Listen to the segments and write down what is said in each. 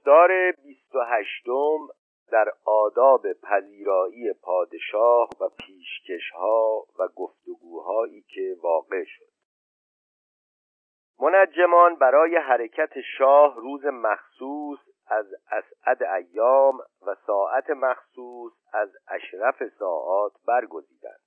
گفتار بیست و هشتم در آداب پذیرایی پادشاه و پیشکشها و گفتگوهایی که واقع شد. منجمان برای حرکت شاه روز مخصوص از اسعد ایام و ساعت مخصوص از اشرف ساعات برگزیدند.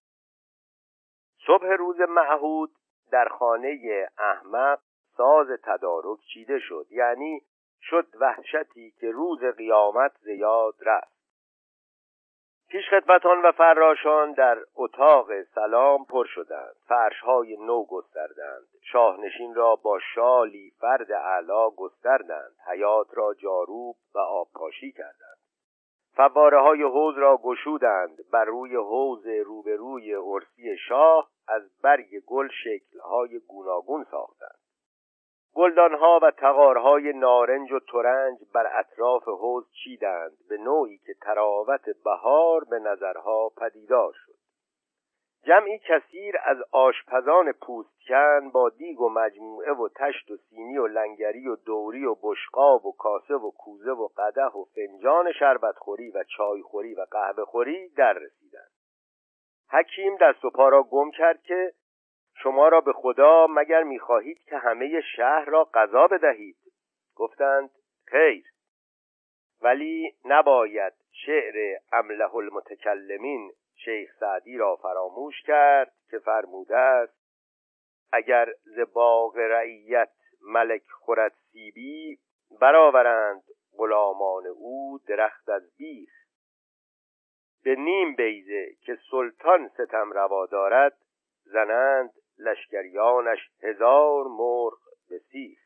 صبح روز معهود در خانه احمق ساز تدارک چیده شد. یعنی شد وحشتی که روز قیامت زیاد رفت. پیش خدمتان و فراشان در اتاق سلام پر شدند. فرشهای نو گستردند. شاهنشین را با شالی فرد علا گستردند. حیات را جاروب و آبپاشی کردند. فواره های حوز را گشودند. بر روی حوز روبروی عرسی شاه از برگ گل شکلهای گوناگون ساختند. گلدانها و تقارهای نارنج و ترنج بر اطراف حوز چیدند به نوعی که تراوت بهار به نظرها پدیدار شد. جمعی کثیر از آشپزان پوستکن با دیگ و مجموعه و تشت و سینی و لنگری و دوری و بشقاب و کاسه و کوزه و قده و فنجان شربتخوری و چایخوری و قهوه خوری در رسیدند. حکیم دست و پا را گم کرد که شما را به خدا مگر می‌خواهید که همه شهر را غذا بدهید؟ گفتند خیر. ولی نباید شعر امله المتکلمین شیخ سعدی را فراموش کرد که فرموده است اگر ز باغ رعیت ملک خورد سیبی برآورند غلامان او درخت از بیخ. به نیم بیزه که سلطان ستم روا دارد زنند لشکریانش هزار مرغ به سیخ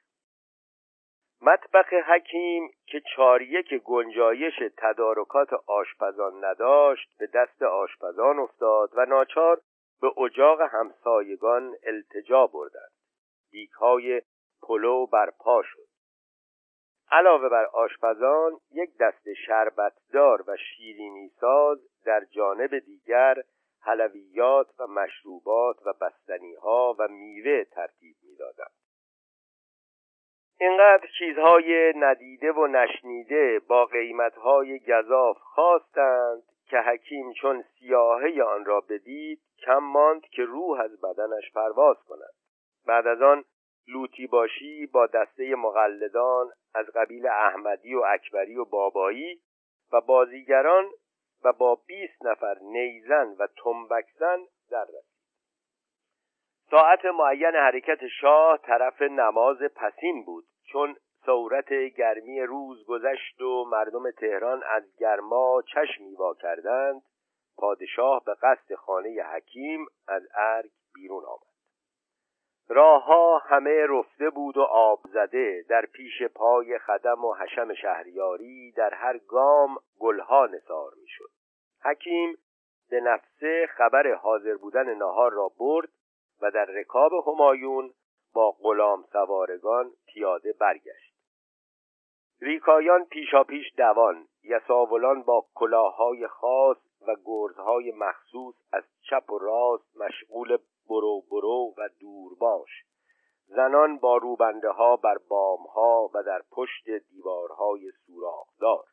مطبخ حکیم که چاریک گنجایش تدارکات آشپزان نداشت به دست آشپزان افتاد و ناچار به اجاق همسایگان التجا بردند. دیکهای پلو برپا شد. علاوه بر آشپزان یک دست شربتدار و شیرینی ساز در جانب دیگر حلویات و مشروبات و بستنی ها و میوه ترتیب می‌دادند. اینقدر چیزهای ندیده و نشنیده با قیمتهای گذاف خواستند که حکیم چون سیاهه آن را بدید کم ماند که روح از بدنش پرواز کند. بعد از آن لوتی باشی با دسته مقلدان از قبیل احمدی و اکبری و بابایی و بازیگران و با بیست نفر نیزن و تنبکزن در رسید. ساعت معین حرکت شاه طرف نماز پسین بود چون صورت گرمی روز گذشت و مردم تهران از گرما چشمی وا کردند. پادشاه به قصد خانه حکیم از ارگ بیرون آمد. راهها همه رفته بود و آب زده. در پیش پای خدم و حشم شهریاری در هر گام گلها نثار می‌شد. حکیم به نفسه خبر حاضر بودن نهار را برد و در رکاب همایون با غلام سوارگان پیاده برگشت. ریکایان پیشاپیش دوان یساولان با کلاههای خاص و گرزهای مخصوص از چپ و راست مشغول برو برو و دورباش زنان با روبنده ها بر بام ها و در پشت دیوارهای سوراخدار.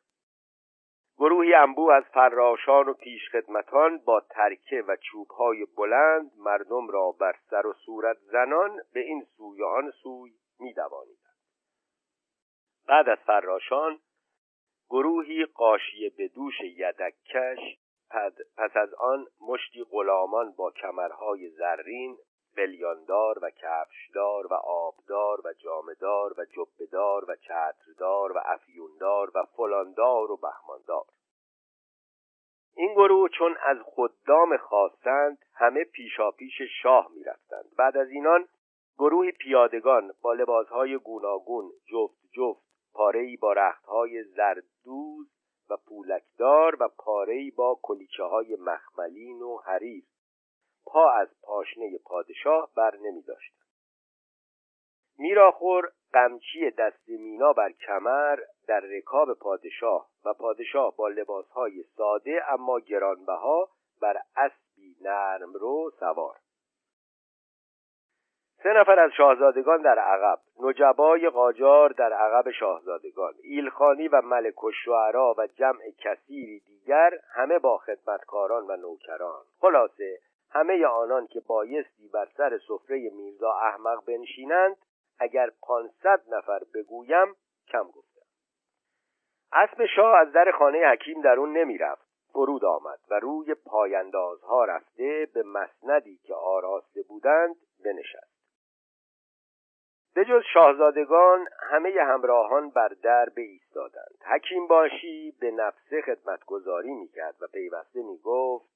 گروهی انبوه از فراشان و پیشخدمتان با ترکه و چوبهای بلند مردم را بر سر و صورت زنان به این سوی و آن سوی میدوانیدند. بعد از فراشان گروهی قاشیه به دوش یدککش پس از آن مشتی غلامان با کمرهای زرین بلیاندار و کفشدار و آبدار و جامدار و جبهدار و چتردار و افیوندار و فلاندار و بهماندار. این گروه چون از خدام خواستند همه پیشاپیش شاه می‌رفتند. بعد از اینان گروهی پیادگان با لباسهای گوناگون جفت جفت پارهای با رختهای زردوز و پولکدار و پارهای با کلیچه های مخملین و حریر پا از پاشنه پادشاه بر نمی داشت. میراخور قمچی دست مینا بر کمر در رکاب پادشاه و پادشاه با لباسهای ساده اما گرانبها بر اسبی نرم رو سوار سه نفر از شاهزادگان در عقب نجبای قاجار در عقب شاهزادگان ایلخانی و ملک و شعرا و جمع کثیری دیگر همه با خدمتکاران و نوکران. خلاصه همه آنان که بایستی بر سر سفره میرزا احمق بنشینند اگر پانصد نفر بگویم کم گفتم. اسم شاه از در خانه حکیم در اون نمی‌رفت فرود آمد و روی پایندازها رفته به مسندی که آراسته بودند بنشست. به جز شاهزادگان همه همراهان بر در ایستادند حکیم باشی به نفسه خدمتگذاری می‌کرد و پیوسته می‌گفت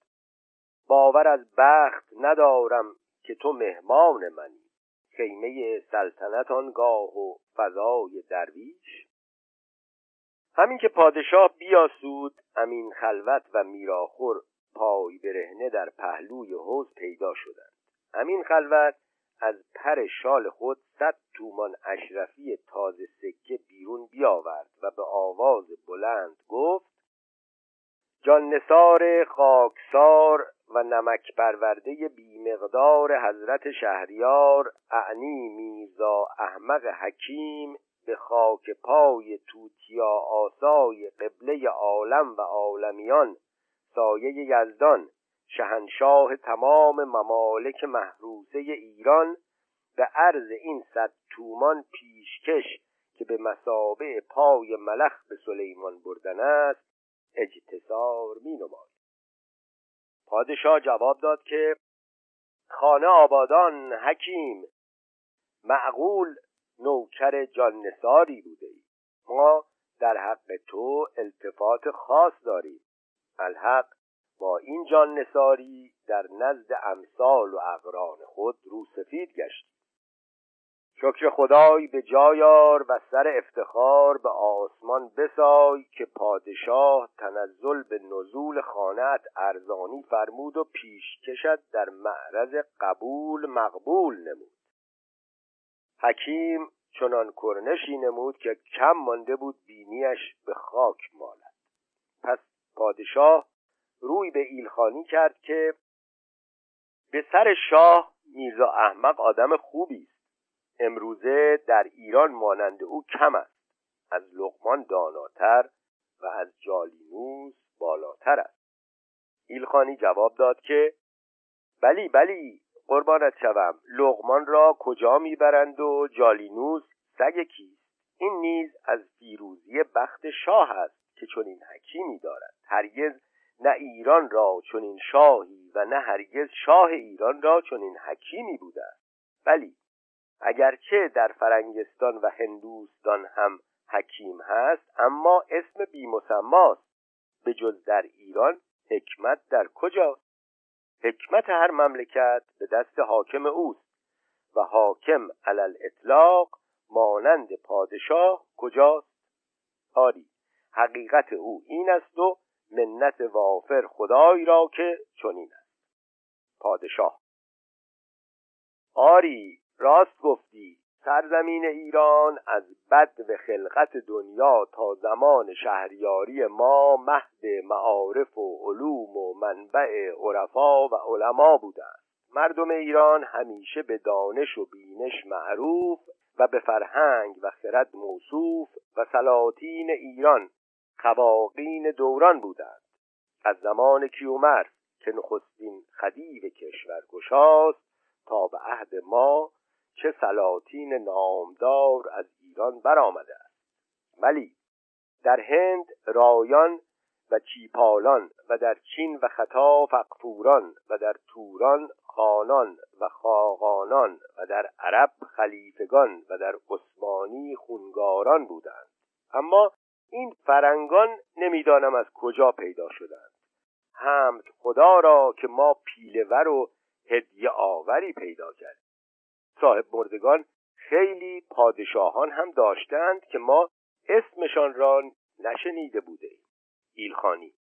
باور از بخت ندارم که تو مهمان منی. خیمه سلطنت آنگاه و فضای درویش. همین که پادشاه بیاسود امین خلوت و میراخور پای برهنه در پهلوی حوز پیدا شدند. امین خلوت از پر شال خود صد تومان اشرفی تازه سکه بیرون بیاورد و به آواز بلند گفت جان نثار خاکسار و نمک پرورده بیمقدار حضرت شهریار اعنی میرزا احمق حکیم به خاک پای توتیا آسای قبله عالم و عالمیان سایه یزدان شهنشاه تمام ممالک محروسه ایران به عرض این صد تومان پیشکش که به مسابه پای ملخ به سلیمان بردن است اجتصار می نماید پادشاه جواب داد که خانه آبادان حکیم معقول نوکر جان نساری بوده ای ما در حق تو التفات خاص داریم. الحق با این جان نساری در نزد امثال و اقران خود رو سفید گشتیم شکر خدای به جایار و سر افتخار به آسمان بسای که پادشاه تنزل به نزول خانت ارزانی فرمود و پیش کشد در معرض قبول مقبول نمود. حکیم چنان کرنشی نمود که کم مانده بود بینیش به خاک مالد. پس پادشاه روی به ایلخانی کرد که به سر شاه میرزا احمق آدم خوبی است. امروزه در ایران مانند او کم است. از لقمان داناتر و از جالینوس بالاتر است. ایلخانی جواب داد که بلی بلی قربانت شوم. لغمان را کجا می‌برند و جالینوس سگ کیست؟ این نیز از فیروزی بخت شاه است که چنین حکیمی دارد. هرگز نه ایران را چنین شاهی و نه هرگز شاه ایران را چنین حکیمی بوده است بلی اگرچه در فرنگستان و هندوستان هم حکیم هست اما اسم بیمسماست. به جز در ایران حکمت در کجاست حکمت هر مملکت به دست حاکم اوست. و حاکم علل اطلاق مانند پادشاه کجاست؟ آری حقیقت او این است و منت وافر خدای را که چنین است. پادشاه. آری راست گفتی سرزمین ایران از بد و خلقت دنیا تا زمان شهریاری ما مهد معارف و علوم و منبع عرفا و علما است. مردم ایران همیشه به دانش و بینش معروف و به فرهنگ و خرد موصوف و سلاطین ایران خواقین دوران بودند. از زمان کیومرث که نخستین خدیو کشور گشاست تا به عهد ما چه سلاطین نامدار از ایران برآمده است. ولی در هند رایان و چیپالان و در چین و خطا فقفوران و در توران خانان و خاقانان و در عرب خلیفگان و در عثمانی خونگاران بودند. اما این فرنگان نمی‌دانم از کجا پیدا شدند. حمد خدا را که ما پیلور و هدیه آوری پیدا کردیم. صاحب مردگان خیلی پادشاهان هم داشتند که ما اسمشان را نشنیده بوده ایم ایلخانی.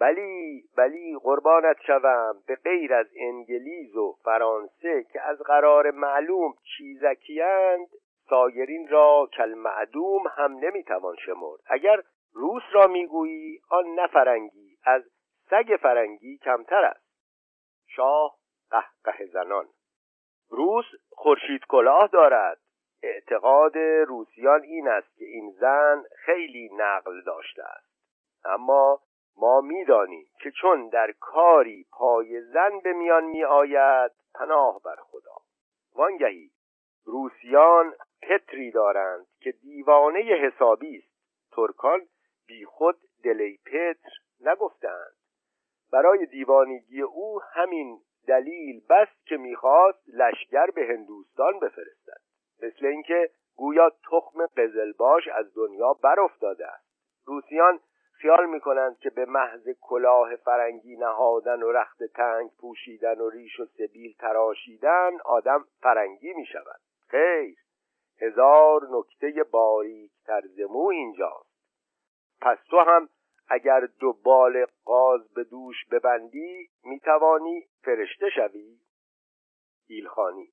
بلی بلی قربانت شوم. به غیر از انگلیز و فرانسه که از قرار معلوم چیزکیند سایرین را کل معدوم هم نمی‌توان شمرد. اگر روس را می‌گویی آن نه فرنگی از سگ فرنگی کمتر است. شاه قهقه زنان. روس خورشید کلاه دارد. اعتقاد روسیان این است که این زن خیلی نقل داشته است. اما ما می‌دانیم که چون در کاری پای زن به میان می آید پناه بر خدا. وانگهی روسیان پتری دارند که دیوانه حسابی است. ترکان بیخود دلی پتر نگفتند. برای دیوانگی او همین دلیل بس که می‌خواست لشکر به هندوستان بفرستد. مثل اینکه گویا تخم قزلباش از دنیا برافتاده است. روسیان خیال می‌کنند که به محض کلاه فرنگی نهادن و رخت تنگ پوشیدن و ریش و سبیل تراشیدن آدم فرنگی می‌شود. خیر. هزار نکته باریک ترزمو اینجاست. پس تو هم اگر دو بال قاز به دوش ببندی می‌توانی فرشته شوی؟ ایلخانی.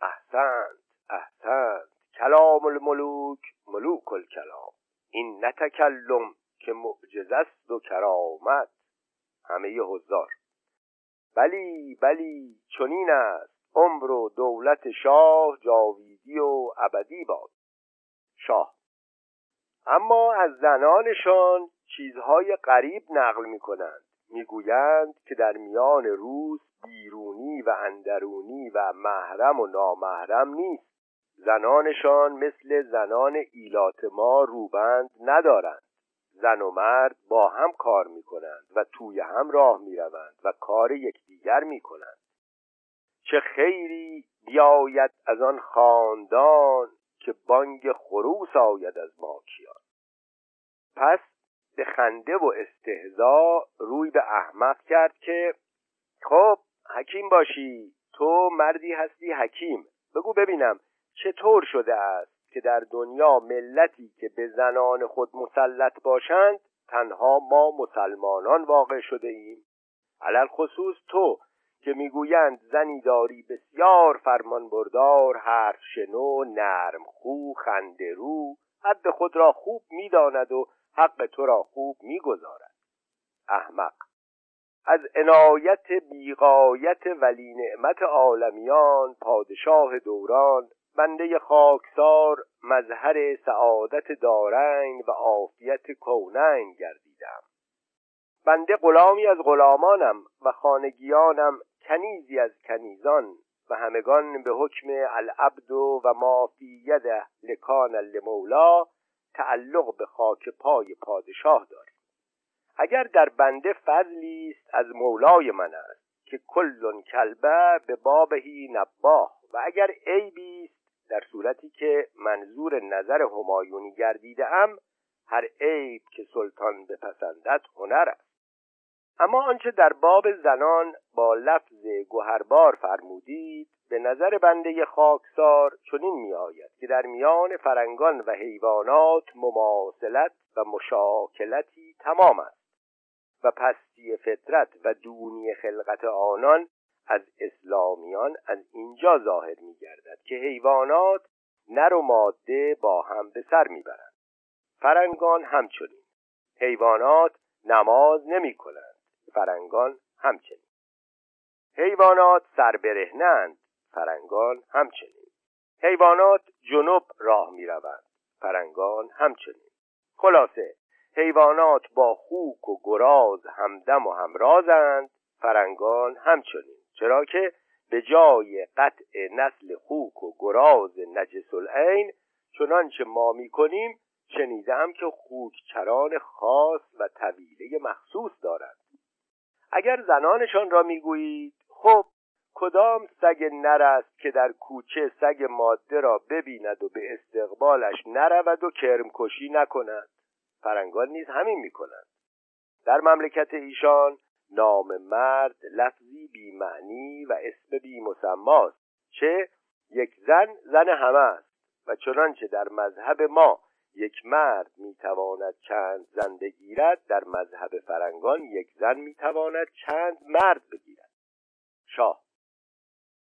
احسنت احسنت. کلام الملوک ملوک الکلام. این نتکلم که معجزه است و کرامت. همه هزار بلی بلی چنین است. عمر و دولت شاه جاویدی و ابدی باد. شاه. اما از زنانشان چیزهای غریب نقل می کنند می‌گویند که در میان روز بیرونی و اندرونی و محرم و نامحرم نیست. زنانشان مثل زنان ایلات ما روبند ندارند. زن و مرد با هم کار می کنند و توی هم راه می روند و کار یکدیگر می کنند چه خیری بیاید از آن خاندان که بانگ خروس آید از ماکیان پس به خنده و استهزا روی به احمق کرد که خب حکیم باشی. تو مردی هستی حکیم. بگو ببینم چطور شده است که در دنیا ملتی که به زنان خود مسلط باشند تنها ما مسلمانان واقع شده ایم. علل خصوص تو که می‌گویند زنی داری بسیار فرمان بردار حرف شنو نرم خو خنده رو حد خود را خوب می‌داند و حق تو را خوب می‌گذارد. احمق. از عنایت بیقایت ولی نعمت عالمیان پادشاه دوران بنده خاکسار مظهر سعادت دارین و عافیت کونین گردیدم. بنده غلامی از غلامانم و خانگیانم کنیزی از کنیزان و همگان به حکم العبد و ما فی لکان لمولا تعلق به خاک پای پادشاه داریم. اگر در بنده فضلی است از مولای من است که کل کلبه به بابهی نباه و اگر عیبی است در صورتی که منظور نظر همایونی گردیده ام هر عیب که سلطان بپسندد هنر است. اما آنچه در باب زنان با لفظ گوهربار فرمودید به نظر بنده خاکسار چنین می آید که در میان فرنگان و حیوانات مماثلت و مشاکلتی تمام است و پستی فطرت و دونی خلقت آنان از اسلامیان از اینجا ظاهر می گردد که حیوانات نر و ماده با هم به سر می برند فرنگان همچنین. حیوانات نماز نمی کنند فرنگان همچنین. حیوانات سربرهنند فرنگان همچنین. حیوانات جنوب راه می روند فرنگان همچنین. خلاصه حیوانات با خوک و گراز همدم و همرازند فرنگان همچنین. چرا که به جای قطع نسل خوک و گراز نجس العین چنانچه ما می‌کنیم شنیدم که خوکچران خاص و طویله مخصوص دارند. اگر زنانشان را می‌گویید خب کدام سگ نر است که در کوچه سگ ماده را ببیند و به استقبالش نرود و کرمکشی نکند؟ فرنگان نیز همین می‌کنند. در مملکت ایشان نام مرد لفظی بی معنی و اسم بی مسماست چه یک زن زن همه است و چنانچه در مذهب ما یک مرد می‌تواند چند زن بگیرد در مذهب فرنگان یک زن می‌تواند چند مرد بگیرد. شاه.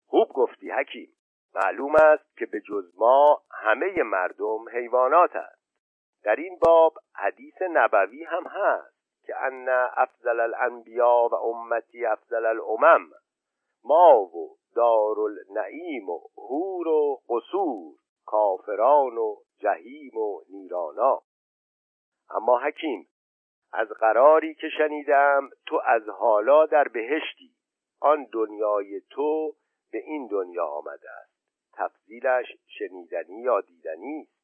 خوب گفتی حکیم. معلوم است که به جز ما همه مردم حیوانات است در این باب حدیث نبوی هم هست که ان افضل الانبیا و امتی افضل الامم. ما و دارالنعیم و هور و قصور کافران و جهیم و نیرانا اما حکیم از قراری که شنیدم تو از حالا در بهشتی. آن دنیای تو به این دنیا آمده است. تفضیلش شنیدنی یا دیدنی است.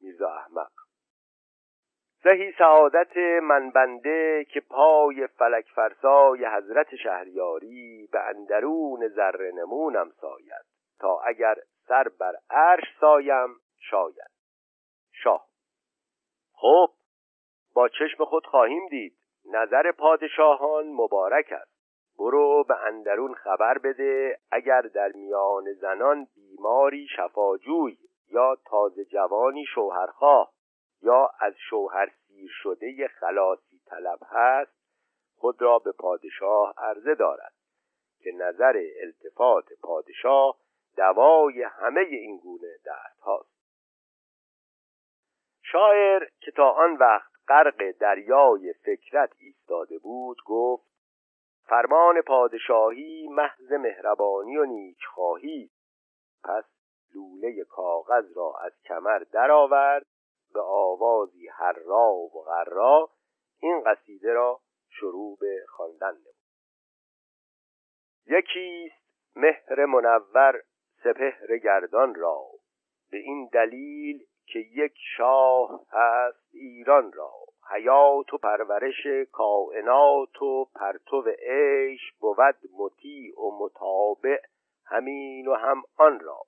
میرزا احمق. زهی سعادت من بنده که پای فلک فرسای حضرت شهریاری به اندرون ذره نمونم ساید. تا اگر سر بر عرش سایم شاید. شاه. خب با چشم خود خواهیم دید. نظر پادشاهان مبارک است. برو به اندرون خبر بده اگر در میان زنان بیماری شفاجوی یا تازه جوانی شوهرخواه یا از شوهر سیر شده خلاصی طلب هست خود را به پادشاه عرضه دارد که نظر التفات پادشاه دوای همه این گونه دست هاست شاعر که تا آن وقت غرق دریای فکرت ایستاده بود گفت فرمان پادشاهی محض مهربانی و نیکخواهی. پس لوله کاغذ را از کمر درآورد به آوازی هررا و غرا این قصیده را شروع به خواندن نمود. یکیست مهر منور سپهر گردان را. به این دلیل که یک شاه هست ایران را. حیات و پرورش کائنات و پرتو عیش بود مطیع و متابع همین و هم آن را.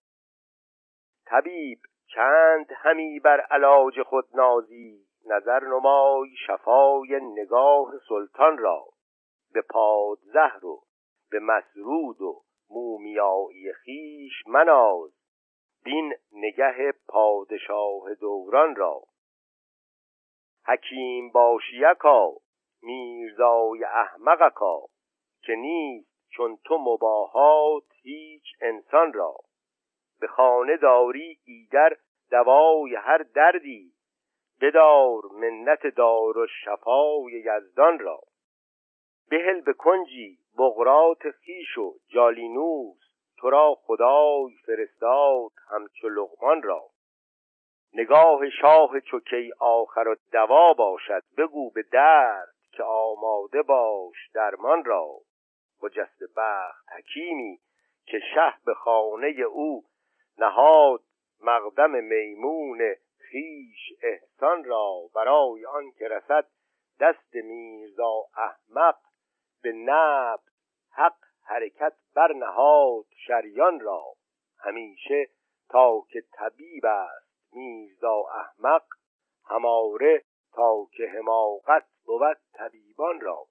طبیب چند همی بر علاج خود نازی نظر نمای شفای نگاه سلطان را. به پادزهر و به مسرود و مومیایی خیش مناز. بین نگه پادشاه دوران را. حکیم باشیکا میرزای احمقکا که نیست چون تو مباهات هیچ انسان را. به خانه داری ایدر دوای هر دردی بدار منت دار و شفای یزدان را. بهل به کنجی بغرات خیش و جالینوس تو را خدای فرستاد همچو لغمان را. نگاه شاه چوکی آخر و دوا باشد بگو به درد که آماده باش درمان را. خجست بخت حکیمی که شه به خانه او نهاد مقدم میمون خیش احسان را. برای آن که رسد دست میرزا احمق به نب حق حرکت برنهاد شریان را. همیشه تا که طبیب است میرزا احمق هماره تا که حماقت بود طبیبان را.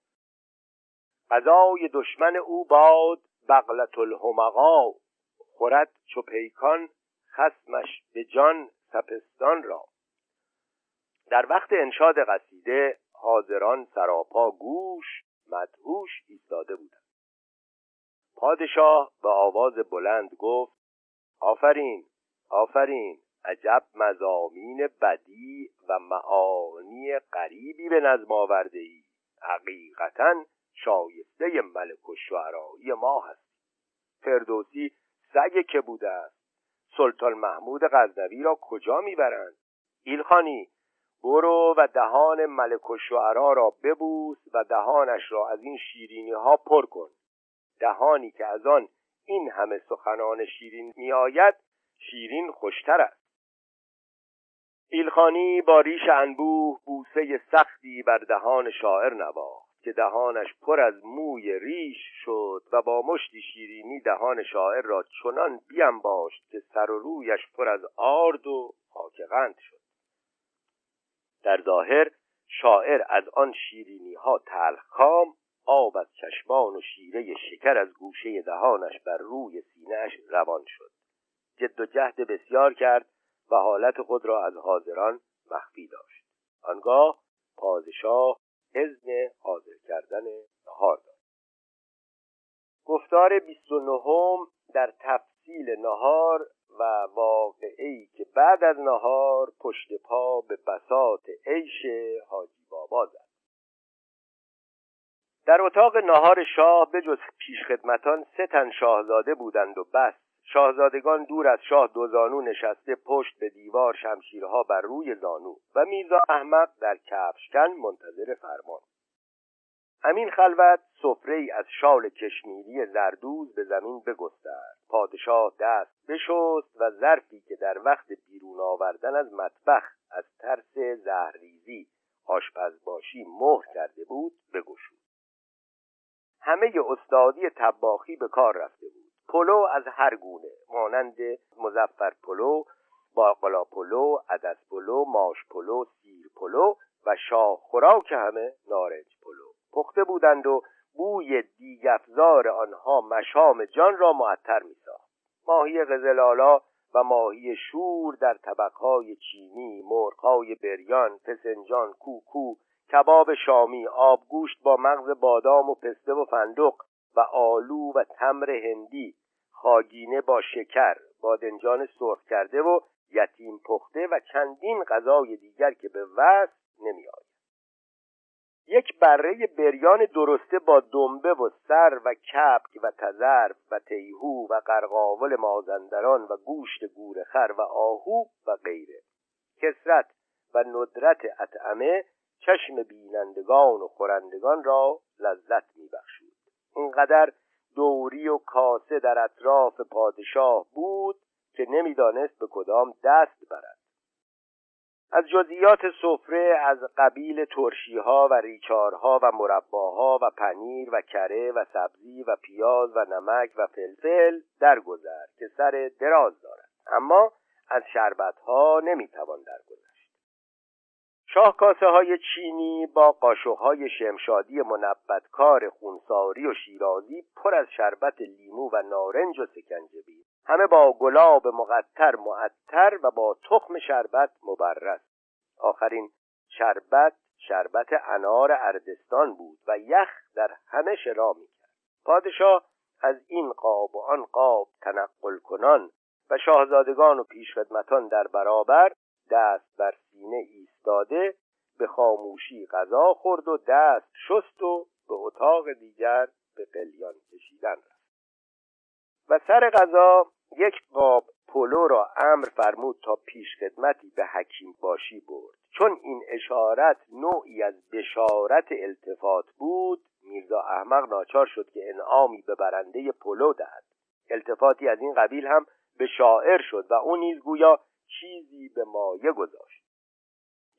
قضای دشمن او باد بغلت الهمقا خورد چو پیکان خسمش به جان سپستان را. در وقت انشاد قصیده حاضران سراپا گوش مدهوش ایستاده بودند. پادشاه به آواز بلند گفت آفرین آفرین عجب مزامین بدی و معانی غریبی به نظم آورده ای حقیقتا شایسته ملک و شعرایی ما هست. فردوسی سگ که بوده است. سلطان محمود غزنوی را کجا می‌برند؟ ایلخانی برو و دهان ملک و را ببوس و دهانش را از این شیرینی ها پر کن. دهانی که از آن این همه سخنان شیرین میآید شیرین خوشتر است. ایلخانی با ریش انبوه بوسه سختی بر دهان شاعر نواخت که دهانش پر از موی ریش شد و با مشتی شیرینی دهان شاعر را چنان باشد که سر و رویش پر از آرد و خاک شد. در ظاهر شاعر از آن شیرینی ها تلخکام آب از چشمان و شیره شکر از گوشه دهانش بر روی سینهاش روان شد. جد و جهد بسیار کرد و حالت خود را از حاضران مخفی داشت. آنگاه پادشاه اذن حاضر کردن نهار داد. گفتار بیست و نهم در تفصیل نهار و واقعی که بعد از نهار پشت پا به بسات عیش حاجی بابا زد. در اتاق نهار شاه به جز پیشخدمتان سه تن شاهزاده بودند و بس. شاهزادگان دور از شاه دو زانو نشسته پشت به دیوار شمشیرها بر روی زانو و میرزا احمد در کفشکن منتظر فرمان. همین خلوت سفره از شال کشمیری زردوز به زمین بگسترد. پادشاه دست بشست و ظرفی که در وقت بیرون آوردن از مطبخ از ترس زهرریزی آشپزباشی مهر کرده بود بگشود. همه استادی طباخی به کار رفته بود. پلو از هر گونه مانند مزعفر پلو باقلا پلو عدس پلو ماش پلو سیر پلو و شاه خوراک همه نارنج پلو پخته بودند و بوی دیگ‌افزار آنها مشام جان را معطر میساخت. ماهی قزلالا و ماهی شور در طبقهای چینی مرغهای بریان فسنجان کوکو کباب شامی آبگوشت با مغز بادام و پسته و فندق و آلو و تمر هندی خاگینه با شکر بادنجان سرخ کرده و یتیم پخته و چندین غذای دیگر که به وصف نمیآید. یک بره بریان درسته با دنبه و سر و کپک و تزرب و تیهو و قرقاول مازندران و گوشت گورخر و آهو و غیره. کسرت و ندرت اطعمه چشم بینندگان و خورندگان را لذت میبخشود اینقدر دوری و کاسه در اطراف پادشاه بود که نمی‌دانست به کدام دست برد. از جزئیات سفره از قبیل ترشیها و ریچارها و مرباها و پنیر و کره و سبزی و پیاز و نمک و فلفل درگذر که سر دراز دارد. اما از شربتها نمی‌توان درگذشت. شاه کاسه های چینی با قاشقهای شمشادی منبتکار خونساری و شیرازی پر از شربت لیمو و نارنج و سکنجبیل همه با گلاب مقطر معطر و با تخم شربت مبرز آخرین شربت شربت انار اردستان بود و یخ در همه شنا می‌کرد. پادشاه از این قاب و آن قاب تنقل کنان و شاهزادگان و پیشخدمتان در برابر دست بر سینه ایستاده به خاموشی غذا خورد و دست شست و به اتاق دیگر به قلیان کشیدن رفت. و سر غذا یک قاب پلو را امر فرمود تا پیش خدمتی به حکیم باشی برد. چون این اشارت نوعی از بشارت التفات بود میرزا احمق ناچار شد که انعامی به برنده پلو دهد. التفاتی از این قبیل هم به شاعر شد و او نیز گویا چیزی به مایه گذاشت.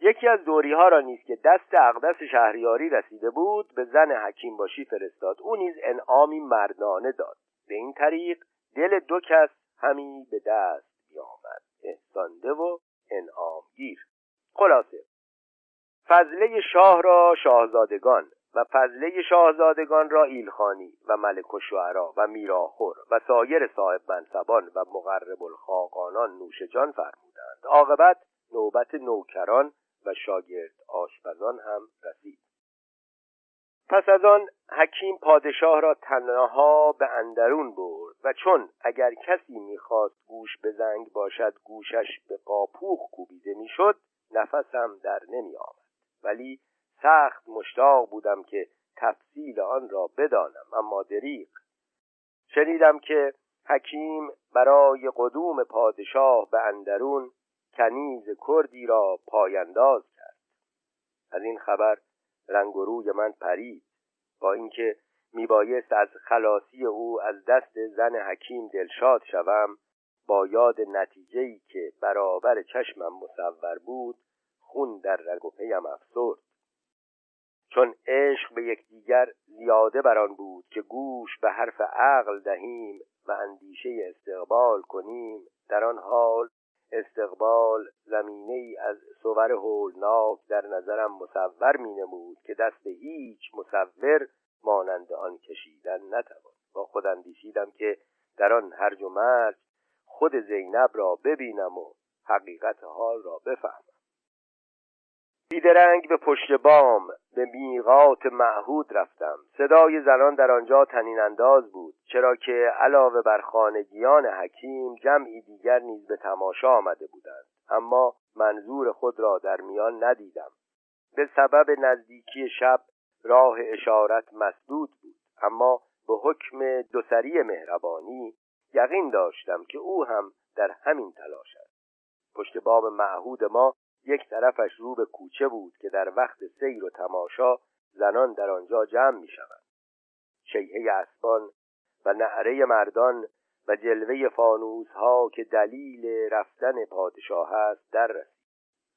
یکی از دوری ها را نیز که دست اقدس شهریاری رسیده بود به زن حکیم باشی فرستاد. او نیز انعامی مردانه داد. به این طریق دل دو کس همی به دست بیامد. احسانده و انعامگیر. خلاصه فضله شاه را شاهزادگان و فضله شاهزادگان را ایلخانی و ملک و شعرا و میراخور و سایر صاحب منصبان و مقرب الخاقانان نوشجان فرمودند. عاقبت نوبت نوکران و شاگرد آشپزان هم رسید. پس از آن حکیم پادشاه را تنها به اندرون برد و چون اگر کسی می‌خواست گوش به زنگ باشد گوشش به قاپوخ کوبیده می‌شد نفسم در نمی آمد ولی سخت مشتاق بودم که تفصیل آن را بدانم اما دریق شنیدم که حکیم برای قدوم پادشاه به اندرون کنیز کردی را پاینداز کرد. از این خبر رنگ و روی من پرید با اینکه میبایست از خلاصی او از دست زن حکیم دلشاد شوم با یاد نتیجه‌ای که برابر چشمم مصور بود خون در رگ و پیم افسرد. چون عشق به یکدیگر زیاده بر آن بود که گوش به حرف عقل دهیم و اندیشه استقبال کنیم در آن حال استقبال زمینه ای از صور هولناک در نظرم مصور می نمود که دست هیچ مصور مانند آن کشیدن نتوان. با خود اندیشیدم که در آن هرج و خود زینب را ببینم و حقیقت حال را بفهمم. بیدرنگ به پشت بام به میقات معهود رفتم. صدای زنان در آنجا تنین انداز بود چرا که علاوه بر خانگیان حکیم جمعی دیگر نیز به تماشا آمده بودند. اما منظور خود را در میان ندیدم. به سبب نزدیکی شب راه اشارت مسدود بود. اما به حکم دوسری مهربانی یقین داشتم که او هم در همین تلاش است. پشت باب معهود ما یک طرفش رو به کوچه بود که در وقت سیر و تماشا زنان در آنجا جمع می شود شیهه اسبان و نعره مردان و جلوه فانوس ها که دلیل رفتن پادشاه است در رسید.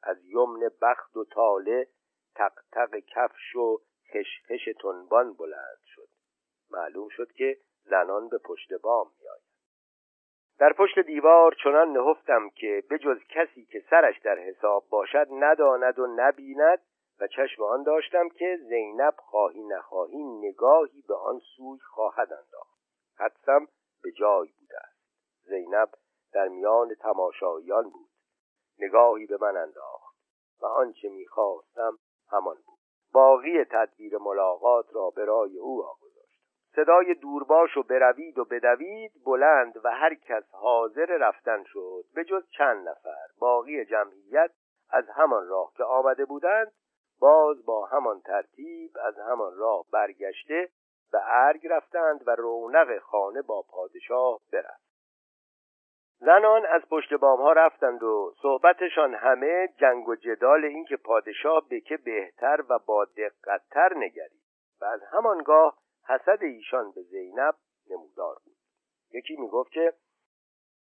از یمن بخت و تاله تق تق کفش و خشخش تنبان بلند شد. معلوم شد که زنان به پشت بام میآیند. در پشت دیوار چنان نهفتم که بجز کسی که سرش در حساب باشد نداند و نبیند و چشم آن داشتم که زینب خواهی نخواهی نگاهی به آن سوی خواهد انداخت. حدسم به جای بوده است. زینب در میان تماشاییان بود. نگاهی به من انداخت و آنچه می‌خواستم همان بود. باقی تدبیر ملاقات را به رای او آگذاشتم صدای دورباش و بروید و بدوید بلند و هر کس حاضر رفتن شد. به جز چند نفر. باقی جمعیت از همان راه که آمده بودند باز با همان ترتیب از همان راه برگشته به ارگ رفتند و رونق خانه با پادشاه برفت. زنان از پشت بام ها رفتند و صحبتشان همه جنگ و جدال این که پادشاه به که بهتر و با دقتتر نگرید و از همانگاه حسد ایشان به زینب نمودار بود. یکی می‌گفت که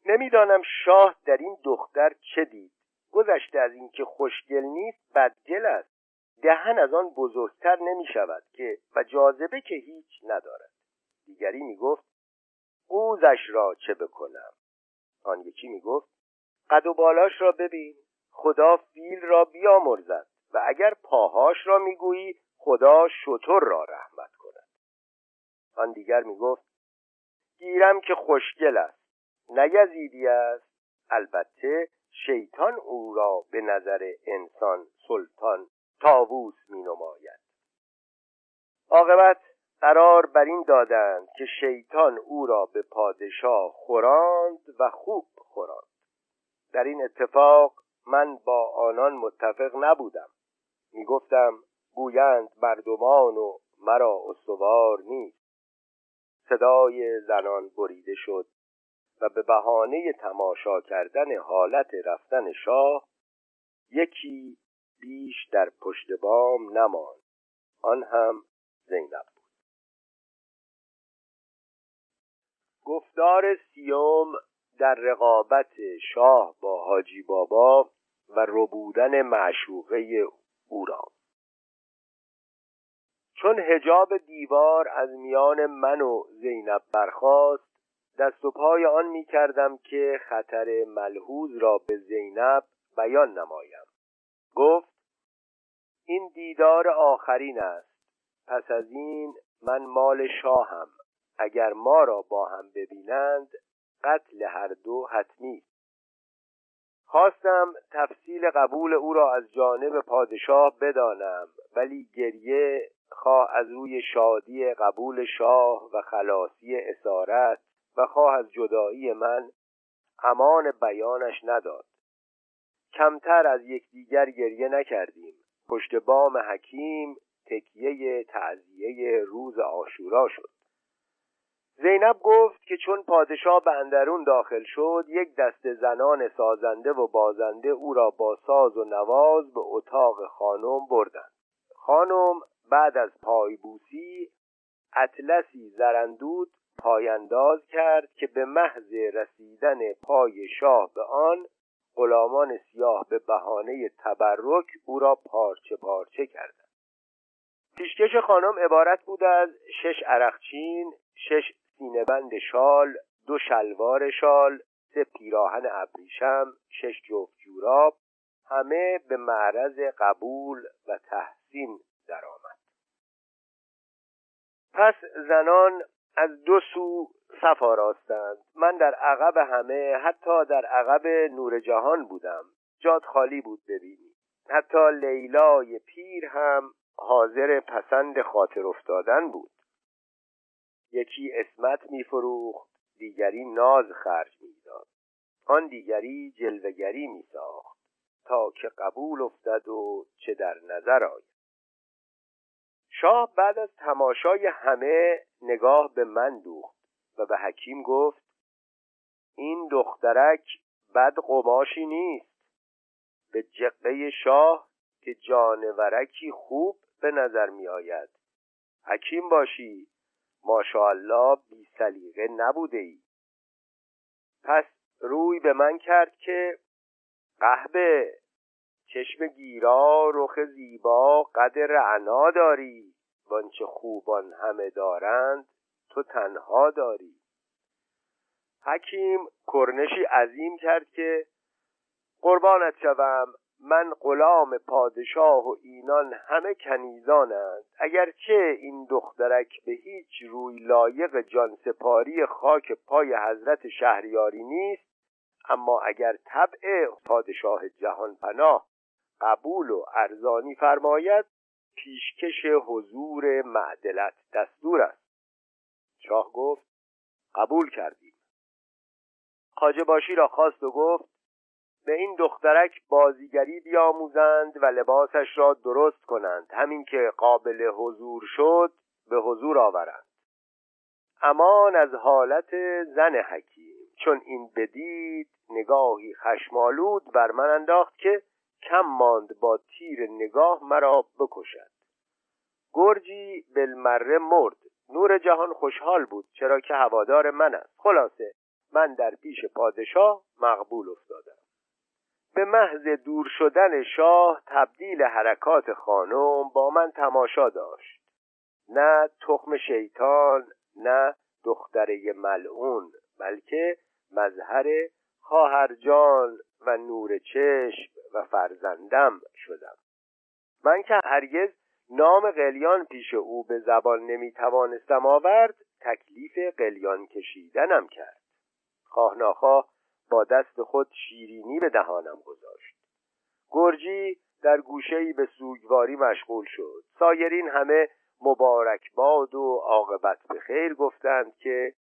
نمی‌دانم شاه در این دختر چه دید. گذشته از اینکه خوشگل نیست بدگل است. دهن از آن بزرگتر نمی شود که و جاذبه که هیچ ندارد. دیگری می گفت قوزش را چه بکنم؟ آن یکی می گفت قد و بالاش را ببین. خدا فیل را بیامرزد و اگر پاهاش را می‌گویی خدا شطور را رحمت آن دیگر می گفت گیرم که خوشگل است. نگزیدی است. البته شیطان او را به نظر انسان سلطان تاووس می نماید عاقبت قرار بر این دادند که شیطان او را به پادشاه خوراند و خوب خوراند. در این اتفاق من با آنان متفق نبودم. می‌گفتم گویند مردمان و مرا استوار نیست. صدای زنان بریده شد و به بهانه تماشا کردن حالت رفتن شاه یکی بیش در پشت بام نماند. آن هم زینب بود. گفتار سیوم در رقابت شاه با حاجی بابا و ربودن معشوقه او را. چون هجاب دیوار از میان من و زینب برخاست دست و پای آن می کردم که خطر ملحوظ را به زینب بیان نمایم. گفت این دیدار آخرین است. پس از این من مال شاهم. اگر ما را با هم ببینند قتل هر دو حتمی. خواستم تفصیل قبول او را از جانب پادشاه بدانم ولی گریه خواه از روی شادی قبول شاه و خلاصی اسارت و خواه از جدایی من امان بیانش نداد. کمتر از یکدیگر گریه نکردیم. پشت بام حکیم تکیه تعذیه روز آشورا شد. زینب گفت که چون پادشاه به اندرون داخل شد یک دست زنان سازنده و بازنده او را با ساز و نواز به اتاق خانم بردند. خانم بعد از پایبوسی اطلسی زرندود پایانداز کرد که به محض رسیدن پای شاه به آن غلامان سیاه به بهانه تبرک او را پارچه پارچه کردند. پیشکش خانم عبارت بود از شش عرقچین شش سینهبند شال دو شلوار شال سه پیراهن ابریشم شش جفت جوراب همه به معرض قبول و تحسین درآمد. پس زنان از دو سو صف آراستند. من در عقب همه حتی در عقب نور جهان بودم. جاد خالی بود ببینی. حتی لیلای پیر هم حاضر پسند خاطر افتادن بود. یکی اسمت میفروخت دیگری ناز خرج می‌داد. آن دیگری جلوگری میساخت تا که قبول افتد و چه در نظر آید. شاه بعد از تماشای همه نگاه به من دوخت و به حکیم گفت این دخترک بد قماشی نیست. به جقه شاه که جانورکی خوب به نظر می آید. حکیم باشی ماشاءالله بی سلیقه نبوده ای. پس روی به من کرد که قهبه چشم گیرا رخ زیبا قد رعنا داری. وانچه خوبان همه دارند تو تنها داری. حکیم کرنشی عظیم کرد که قربانت شوم من غلام پادشاه و اینان همه کنیزانند. اگرچه این دخترک به هیچ روی لایق جانسپاری خاک پای حضرت شهریاری نیست اما اگر طبع پادشاه جهان پناه قبول و ارزانی فرماید پیشکش حضور معدلت دستور است. شاه گفت قبول کردیم. خاجه باشی را خواست و گفت به این دخترک بازیگری بیاموزند و لباسش را درست کنند. همین که قابل حضور شد به حضور آورند. امان از حالت زن حکیم. چون این بدید نگاهی خشمالود بر من انداخت که کم ماند با تیر نگاه مرا بکشد. گرجی بلمره مرد. نور جهان خوشحال بود چرا که هوادار من است. خلاصه من در پیش پادشاه مقبول افتادم. به محض دور شدن شاه تبدیل حرکات خانم با من تماشا داشت. نه تخم شیطان نه دختره ملعون بلکه مظهر خواهرجان و نور چشم و فرزندم شدم. من که هرگز نام قلیان پیش او به زبان نمی توانستم آورد تکلیف قلیان کشیدنم کرد. خواه ناخواه با دست خود شیرینی به دهانم گذاشت. گرجی در گوشهای به سوگواری مشغول شد. سایرین همه مبارک باد و عاقبت به خیر گفتند که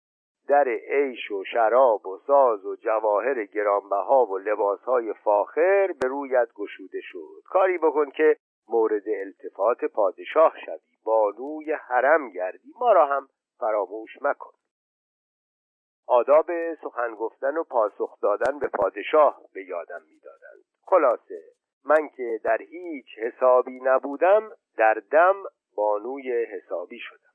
در عیش و شراب و ساز و جواهر گرانبها و لباسهای فاخر به رویت گشوده شد. کاری بکن که مورد التفات پادشاه شوی. بانوی حرم گردی. ما را هم فراموش مکن. آداب سخن گفتن و پاسخ دادن به پادشاه به یادم می‌دادند. خلاصه من که در هیچ حسابی نبودم در دم بانوی حسابی شدم.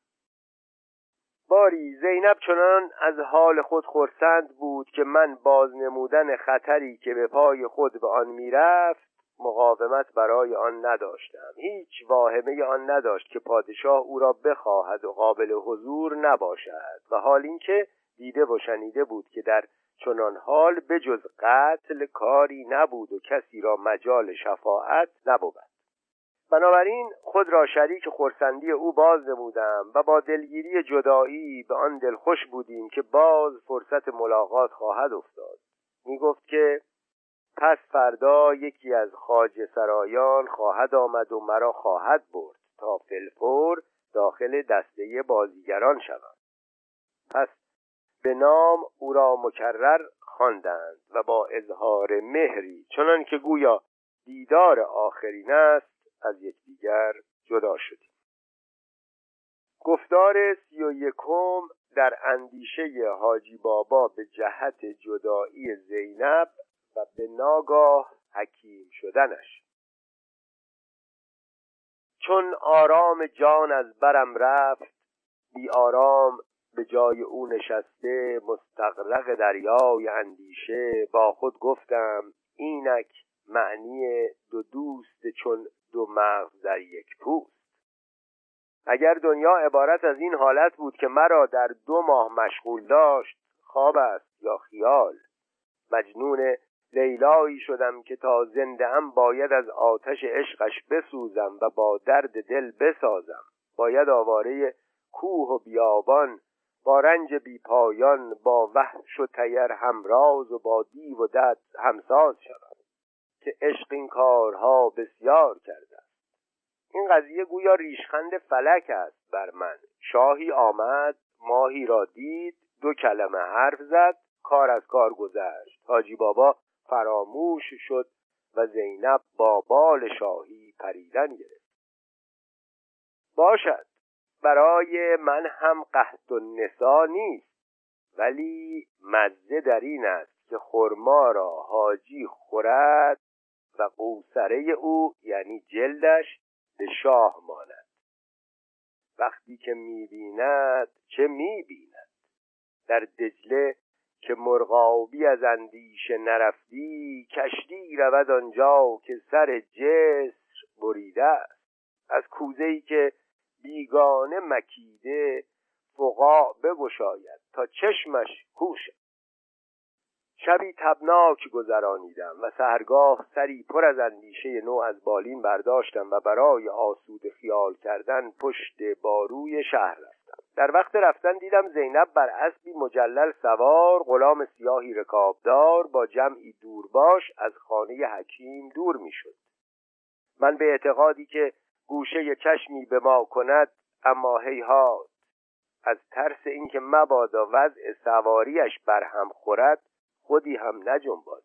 باری زینب چنان از حال خود خورسند بود که من باز نمودن خطری که به پای خود به آن می‌رفت مقاومت برای آن نداشتم. هیچ واهمه آن نداشت که پادشاه او را بخواهد و قابل حضور نباشد و حال اینکه دیده و شنیده بود که در چنان حال بجز قتل کاری نبود و کسی را مجال شفاعت نبود. بنابراین خود را شریک خورسندی او باز نمودم و با دلگیری جدایی به آن دلخوش بودیم که باز فرصت ملاقات خواهد افتاد. می گفت که پس فردا یکی از خاج سرایان خواهد آمد و مرا خواهد برد تا فلفور داخل دسته بازیگران شوم پس به نام او را مکرر خواندند و با اظهار مهری چنان که گویا دیدار آخرین است از یکدیگر جدا شدیم. گفتار سی و یکم در اندیشه حاجی بابا به جهت جدایی زینب و به ناگاه حکیم شدنش. چون آرام جان از برم رفت بی آرام به جای او نشسته مستقرق دریای اندیشه با خود گفتم اینک معنی دو دوست چون دو مغز در یک پوست. اگر دنیا عبارت از این حالت بود که مرا در دو ماه مشغول داشت خواب است یا خیال؟ مجنون لیلایی شدم که تا زنده هم باید از آتش عشقش بسوزم و با درد دل بسازم. باید آواره کوه و بیابان با رنج بیپایان با وحش و تیر همراز و با دیو و دد همساز شوم. که عشق این کارها بسیار کرده این قضیه گویا ریشخند فلک است بر من. شاهی آمد ماهی را دید دو کلمه حرف زد کار از کار گذشت. حاجی بابا فراموش شد و زینب با بال شاهی پریدن گرفت. باشد برای من هم قهد و نسا نیست ولی مزه در این است که خرما را حاجی خورد و قوسره او یعنی جلدش به شاه ماند. وقتی که می‌بیند چه می‌بیند؟ در دجله که مرغابی از اندیشه نرفتی کشتی رود آنجا که سر جسر بریده است. از کوزه ای که بیگانه مکیده فقاع بگشاید تا چشمش کوشد شبی تبناک گذرانیدم و سهرگاه سری پر از اندیشه نو از بالین برداشتم و برای آسود خیال کردن پشت باروی شهر رفتم. در وقت رفتن دیدم زینب بر اسبی مجلل سوار غلام سیاهی رکابدار با جمعی دورباش از خانه حکیم دور می‌شد. من به اعتقادی که گوشه چشمی به ما کند اما هیهات از ترس اینکه مبادا وضع سواریش بر هم خورد خودی هم نجنبانی.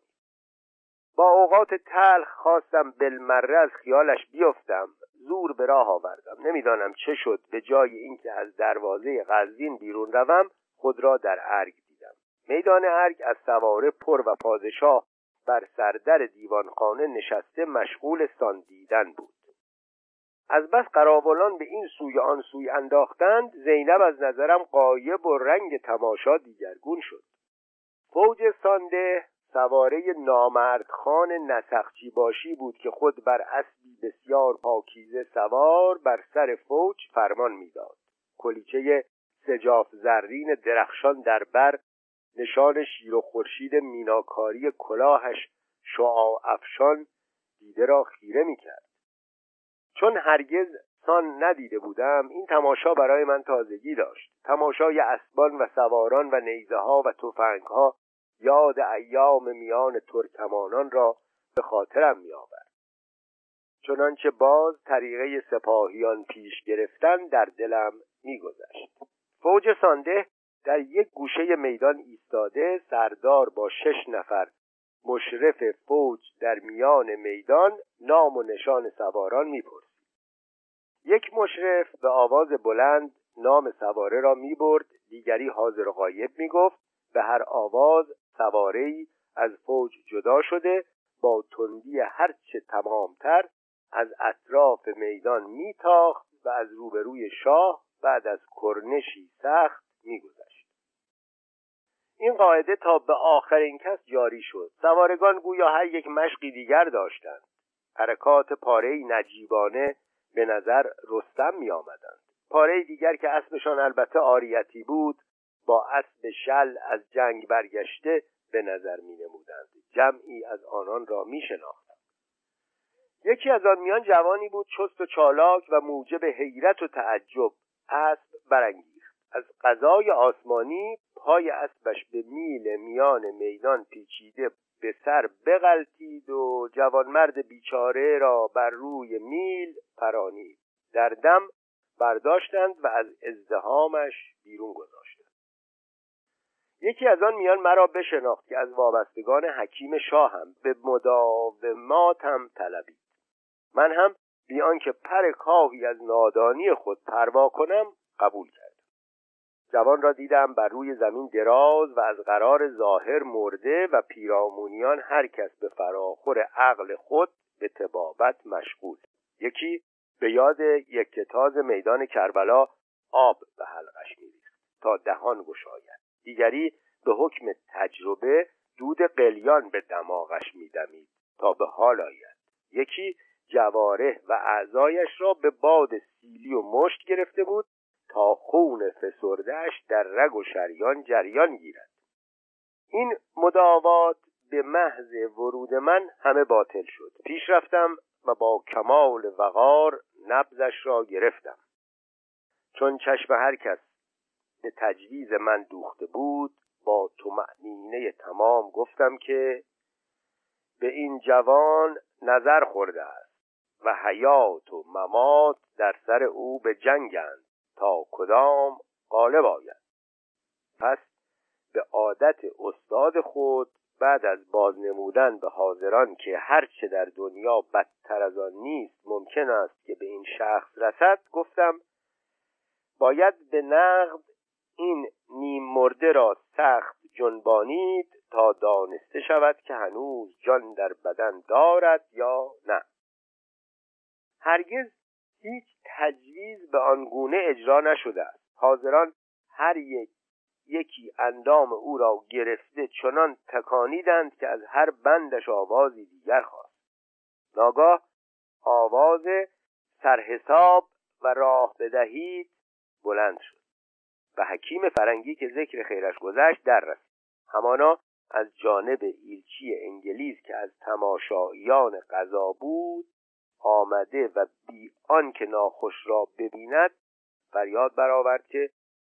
با اوقات تلخ خواستم بالمره از خیالش بیفتم زور به راه آوردم. نمی‌دانم چه شد به جای اینکه از دروازه قزوین بیرون روم خود را در ارگ دیدم. میدان ارگ از سواره پر و پادشاه بر سردر دیوانخانه نشسته مشغول ساندیدن بود. از بس قراولان به این سوی آن سوی انداختند زینب از نظرم قایب و رنگ تماشا دیگرگون شد. فوج سانده سواره نامردخان نسخچی باشی بود که خود بر اسبی بسیار پاکیزه سوار بر سر فوج فرمان می‌داد. کلیچه سجاف زرین درخشان در بر نشان شیر و خورشید میناکاری کلاهش شعاع افشان دیده را خیره می‌کرد. چون هرگز سان ندیده بودم این تماشا برای من تازگی داشت. تماشای اسبان و سواران و نیزه ها و توفنگ ها یاد ایام میان ترکمانان را به خاطرم میآورد. چنانچه باز طریقه سپاهیان پیش گرفتن در دلم میگذشت. فوج سانده در یک گوشه میدان ایستاده سردار با شش نفر مشرف فوج در میان میدان نام و نشان سواران می‌پرسید. یک مشرف به آواز بلند نام سواره را می‌برد دیگری حاضر و غایب می‌گفت به هر آواز سوارهای از فوج جدا شده با تندی هرچه تمامتر از اطراف میدان میتاخت و از روبروی شاه بعد از کرنشی سخت میگذشت. این قاعده تا به آخرین کس جاری شد. سوارگان گویا هر یک مشقی دیگر داشتند. حرکات پاره نجیبانه به نظر رستم می آمدند پاره دیگر که اسبشان البته آریتی بود با اسب شل از جنگ برگشته به نظر می نمودند جمعی از آنان را می شناختم یکی از آن میان جوانی بود چست و چالاک و موجب حیرت و تعجب. اسب برانگیخت. از قضای آسمانی پای اسبش به میل میان میدان پیچیده به سر بغلتید و جوانمرد بیچاره را بر روی میل پرانید. در دم برداشتند و از ازدهامش بیرون گذاشتند یکی از آن میان مرا بشناخت که از وابستگان حکیم شاهم به مداوماتم طلبید. من هم بیان که پر کاهی از نادانی خود پروا کنم قبول کردم. جوان را دیدم بر روی زمین دراز و از قرار ظاهر مرده و پیرامونیان هر کس به فراخور عقل خود به تبابت مشغول. یکی به یاد یک کتاز میدان کربلا آب به حلقش میریخت تا دهان گشاید. دیگری به حکم تجربه دود قلیان به دماغش میدمید تا به حال آید. یکی جواره و اعضایش را به باد سیلی و مشت گرفته بود تا خون فسردهش در رگ و شریان جریان گیرد. این مداوات به محض ورود من همه باطل شد. پیش رفتم و با کمال وقار نبزش را گرفتم. چون چشم هر کس به تجویز من دوخته بود با معنینه تمام گفتم که به این جوان نظر خورده است و حیات و ممات در سر او به جنگند تا کدام غالب آید. پس به عادت استاد خود بعد از بازنمودن به حاضران که هرچه در دنیا بدتر از آن نیست ممکن است که به این شخص رسد گفتم باید به نقد این نیم مرده را سخت جنبانید تا دانسته شود که هنوز جان در بدن دارد یا نه. هرگز هیچ تجویز به آن گونه اجرا نشده است. حاضران هر یک یکی اندام او را گرفته چنان تکانیدند که از هر بندش آوازی دیگر خواست. ناگاه آواز سرحساب و راه بدهید بلند شد. و حکیم فرنگی که ذکر خیرش گذشت در رسید. همانا از جانب ایلچی انگلیس که از تماشاییان قضا بود آمده و بی که ناخوش را ببیند فریاد برآورد که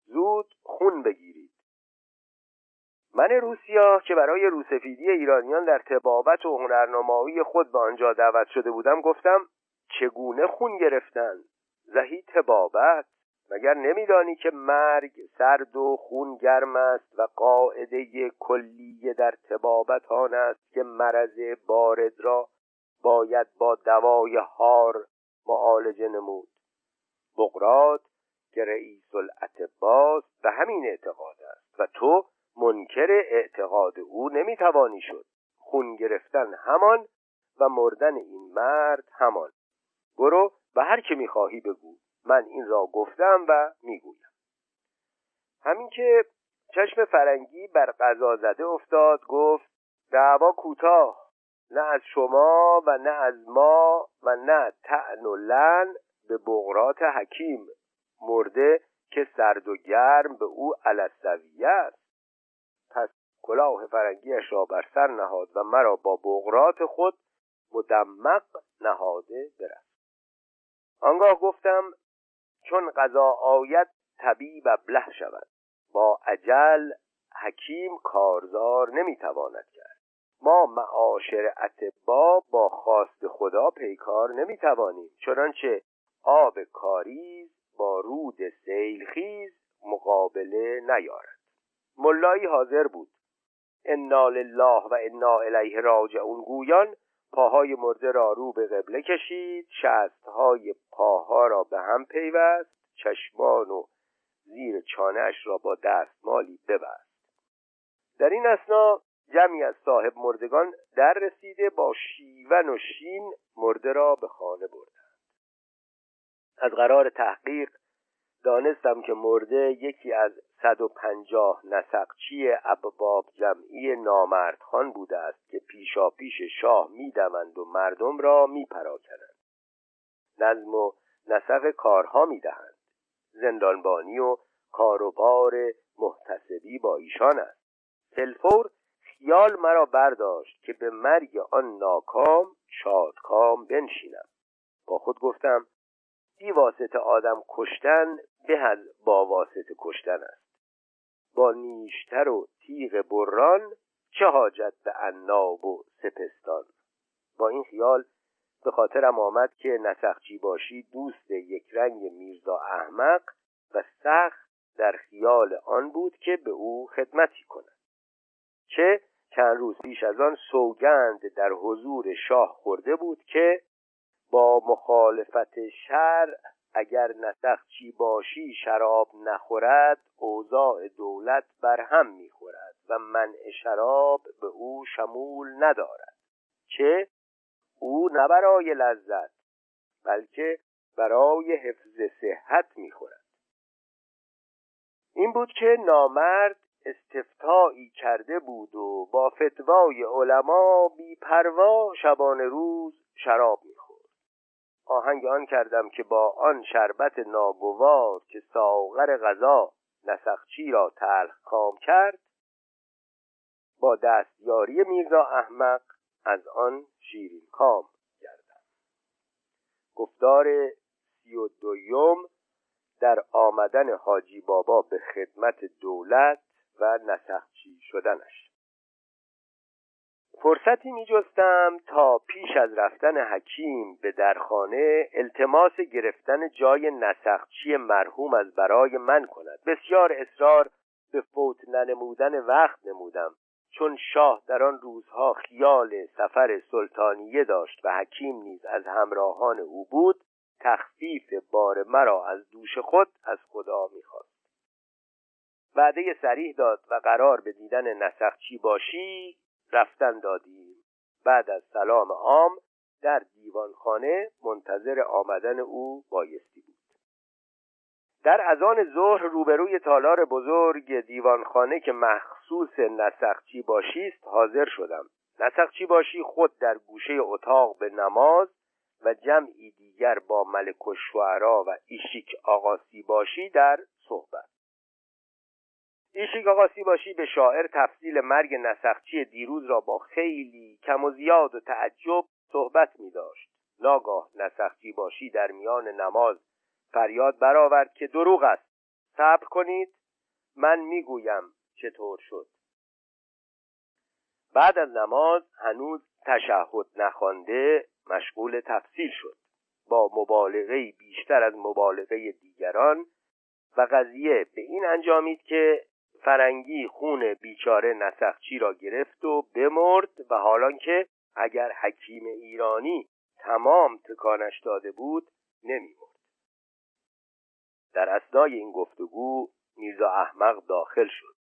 زود خون بگیرید. من روسیا که برای روسفیدی ایرانیان در تبابت و هنرنمایی خود به آنجا دعوت شده بودم گفتم چگونه خون گرفتن؟ زهی تبابت؟ مگر نمیدانی که مرگ سرد و خون گرم است و قاعده کلیه در تبابت آن است که مرض بارد را باید با دوای هار معالجه نمود؟ بقرات که رئیس الاطباست به همین اعتقاد است و تو منکر اعتقاد او نمی‌توانی شد. خون گرفتن همان و مردن این مرد همان. برو و هر که می‌خواهی بگو. من این را گفتم و می‌گویم. همین که چشم فرنگی بر قضا زده افتاد گفت دعوا کوتاه. نه از شما و نه از ما و نه تعن و لن به بغرات حکیم مرده که سرد و گرم به او علصویه است. پس کلاه فرنگیش را بر سر نهاد و مرا با بغرات خود مدمق نهاده برفت. آنگاه گفتم چون قضا آید طبیب ابله شود. با عجل حکیم کارزار نمی‌تواند کرد. ما معاشر اتبا با خواست خدا پیکار نمی‌توانیم چنانچه آب کاریز با رود سیلخیز مقابله نیارد. ملایی حاضر بود. انا لله و انا الیه راجعون گویان پاهای مرده را رو به قبله کشید شستهای پاها را به هم پیوست چشمان و زیر چانهاش را با دستمالی ببست. در این اسنا جمعی از صاحب مردگان در رسیده با شیون و شین مرده را به خانه بردند. از قرار تحقیق دانستم که مرده یکی از صد و پنجاه نسقچی ابباب جمعی نامردخان بوده است که پیشا پیش شاه می‌دوند و مردم را میپراکنند. نظم و نسق کارها می‌دهند. زندانبانی و کاروبار محتسبی با ایشان است. تلفور خیال مرا برداشت که به مرگ آن ناکام شادکام بنشینم. با خود گفتم بی واسطه آدم کشتن به از با واسطه کشتن است. با نیشتر و تیغ بران چه حاجت به عناب و سپستان؟ با این خیال به خاطرم آمد که نسخچی باشی دوست یک رنگ میرزا احمق و سخت در خیال آن بود که به او خدمتی کند. چه چند روز پیش از آن سوگند در حضور شاه خورده بود که با مخالفت شرع اگر نسخچی باشی شراب نخورد اوضاع دولت بر هم می‌خورد و منع شراب به او شمول ندارد. چه؟ او نه برای لذت بلکه برای حفظ صحت می‌خورد. این بود که نامرد استفتایی کرده بود و با فتوای علما بیپروا شبانه روز شراب می‌خورد. آهنگ آن کردم که با آن شربت ناگوار که ساغر غذا نسخچی را تلخ کام کرد با دستیاری میرزا احمق از آن شیرین کام کردم گفتار سی و دویم در آمدن حاجی بابا به خدمت دولت و نسخچی شدنش. فرصتی می جستم تا پیش از رفتن حکیم به درخانه التماس گرفتن جای نسخچی مرحوم از برای من کند. بسیار اصرار به فوت ننمودن وقت نمودم چون شاه در آن روزها خیال سفر سلطانیه داشت و حکیم نیز از همراهان او بود تخفیف بار مرا از دوش خود از خدا می‌خواست. وعده سریح داد و قرار به دیدن نسخچی باشی رفتن دادیم. بعد از سلام عام در دیوانخانه منتظر آمدن او بایستی بود. در ازان ظهر روبروی تالار بزرگ دیوانخانه که مخصوص نسخچی باشی است حاضر شدم. نسخچی باشی خود در گوشه اتاق به نماز و جمعی دیگر با ملک و شعرا و ایشیک آقاسی باشی در صحبت. ایشیک آقاسی باشی به شاعر تفصیل مرگ نسخچی دیروز را با خیلی کم و زیاد و تعجب صحبت می داشت. ناگاه نسخچی باشی در میان نماز فریاد برآورد که دروغ است. صبر کنید من می‌گویم چطور شد. بعد از نماز هنوز تشهد نخوانده مشغول تفصیل شد. با مبالغه بیشتر از مبالغه دیگران و قضیه به این انجامید که فرنگی خون بیچاره نسخچی را گرفت و بمرد و حالان که اگر حکیم ایرانی تمام تکانش داده بود نمیمرد. در اسنای این گفتگو میرزا احمق داخل شد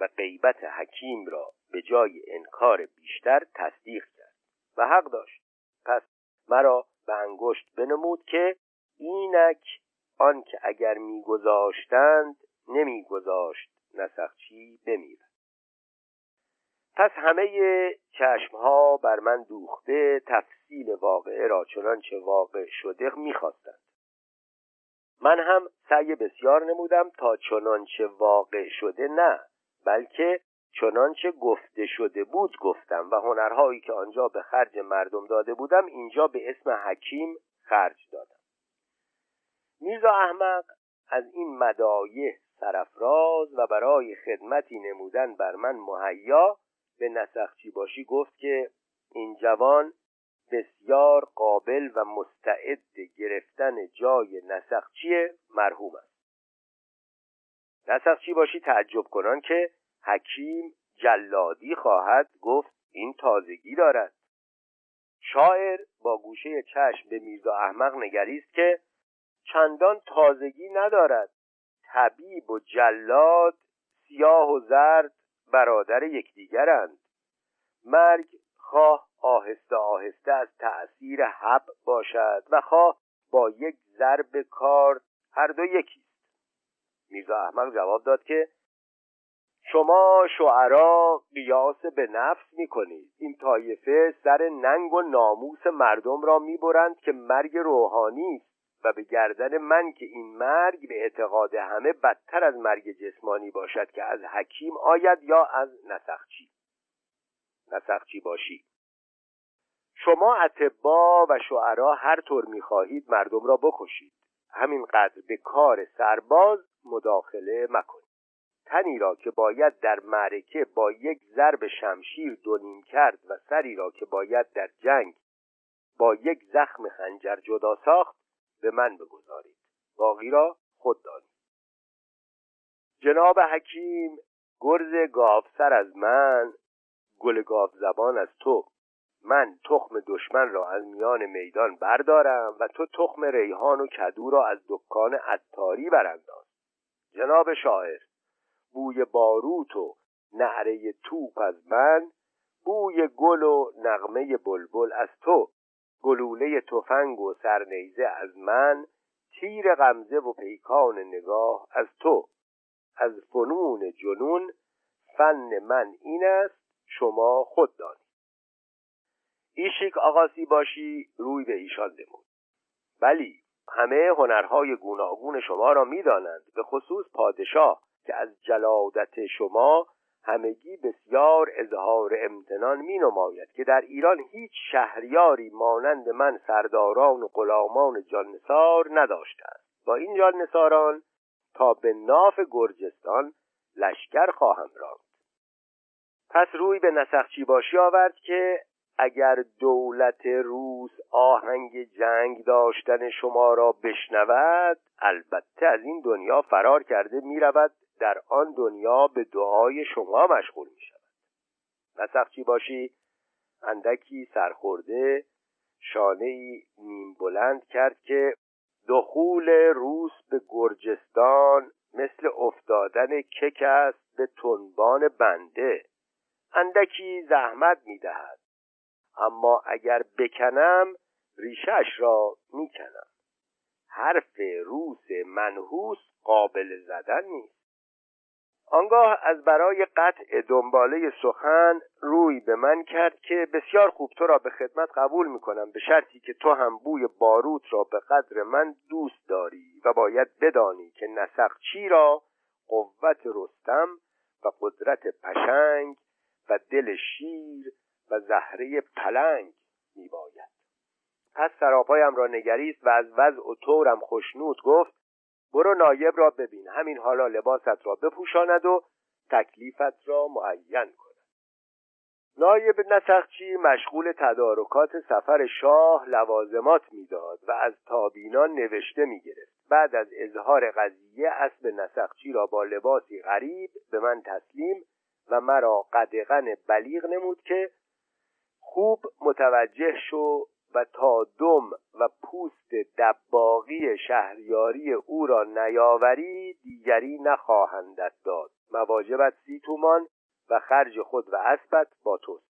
و غیبت حکیم را به جای انکار بیشتر تصدیق کرد و حق داشت. پس مرا به انگشت بنمود که اینک آنکه اگر میگذاشتند نمیگذاشت. نسخچی بمیرد. پس همه چشمها بر من دوخته تفصیل واقعه را چنانچه واقع شده می‌خواستند. من هم سعی بسیار نمودم تا چنانچه واقع شده نه بلکه چنانچه گفته شده بود گفتم و هنرهایی که آنجا به خرج مردم داده بودم اینجا به اسم حکیم خرج دادم. میرزا احمق از این مدایه سرفراز و برای خدمتی نمودن بر من مهیا به نسخچی باشی گفت که این جوان بسیار قابل و مستعد گرفتن جای نسخچی مرحوم است. نسخچی باشی تعجب کنان که حکیم جلادی خواهد گفت این تازگی دارد. شاعر با گوشه چشم به میرزا احمق نگریست که چندان تازگی ندارد. طبیب و جلاد سیاه و زرد برادر یکدیگرند. مرگ خواه آهسته آهسته از تأثیر حب باشد و خواه با یک ضرب کار هر دو یکیست میرزا احمق جواب داد که شما شعرا قیاس به نفس می‌کنید. این طایفه سر ننگ و ناموس مردم را می‌برند که مرگ روحانی است. و به گردن من که این مرگ به اعتقاد همه بدتر از مرگ جسمانی باشد که از حکیم آید یا از نسخچی. نسخچی باشی. شما اتبا و شعرا هر طور می‌خواهید مردم را بکشید. همینقدر به کار سرباز مداخله مکنید تنی را که باید در معرکه با یک ضرب شمشیر دونیم کرد و سری را که باید در جنگ با یک زخم خنجر جدا ساخت به من بگذارید. باقی را خود دانید جناب حکیم گرز گاوسر از من گل گاو زبان از تو. من تخم دشمن را از میان میدان بردارم و تو تخم ریحان و کدو را از دکان عطاری برانداز. جناب شاعر بوی باروت و نعره توپ از من بوی گل و نغمه بلبل از تو. گلوله تفنگ و سرنیزه از من تیر غمزه و پیکان نگاه از تو. از فنون جنون فن من این است شما خود دانید ایشیک آقاسی باشی روی به ایشان نمود. بلی همه هنرهای گوناگون شما را می‌دانند به خصوص پادشاه که از جلادت شما همگی بسیار اظهار امتنان می نماید که در ایران هیچ شهریاری مانند من سرداران و غلامان جانسار نداشته است با این جانساران تا به ناف گرجستان لشکر خواهم راند. پس روی به نسخچی باشی آورد که اگر دولت روس آهنگ جنگ داشتن شما را بشنود البته از این دنیا فرار کرده می رود در آن دنیا به دعای شما مشغول می شود نسخچی باشی اندکی سرخورده شانه ای نیم بلند کرد که دخول روس به گرجستان مثل افتادن کک است به تنبان بنده. اندکی زحمت می‌دهد. اما اگر بکنم ریشش را می‌کنم. حرف روس منحوس قابل زدن نیست. آنگاه از برای قطع دنباله سخن روی به من کرد که بسیار خوب تو را به خدمت قبول می‌کنم به شرطی که تو هم بوی باروت را به قدر من دوست داری و باید بدانی که نسخچی را قوت رستم و قدرت پشنگ و دل شیر و زهره پلنگ میباید. پس سراپایم را نگریست و از وضع و طورم خشنود گفت برو نایب را ببین همین حالا لباست را بپوشاند و تکلیفت را معین کند. نایب نسخچی مشغول تدارکات سفر شاه لوازمات می‌داد و از تابینان نوشته می‌گرفت. بعد از اظهار قضیه اسب نسخچی را با لباسی غریب به من تسلیم و مرا قدغن بلیغ نمود که خوب متوجه شو و تا دم و پوست دباغی شهریاری او را نیاوری دیگری نخواهندت داد. مواجبت سی تومان و خرج خود و اسبت با توست.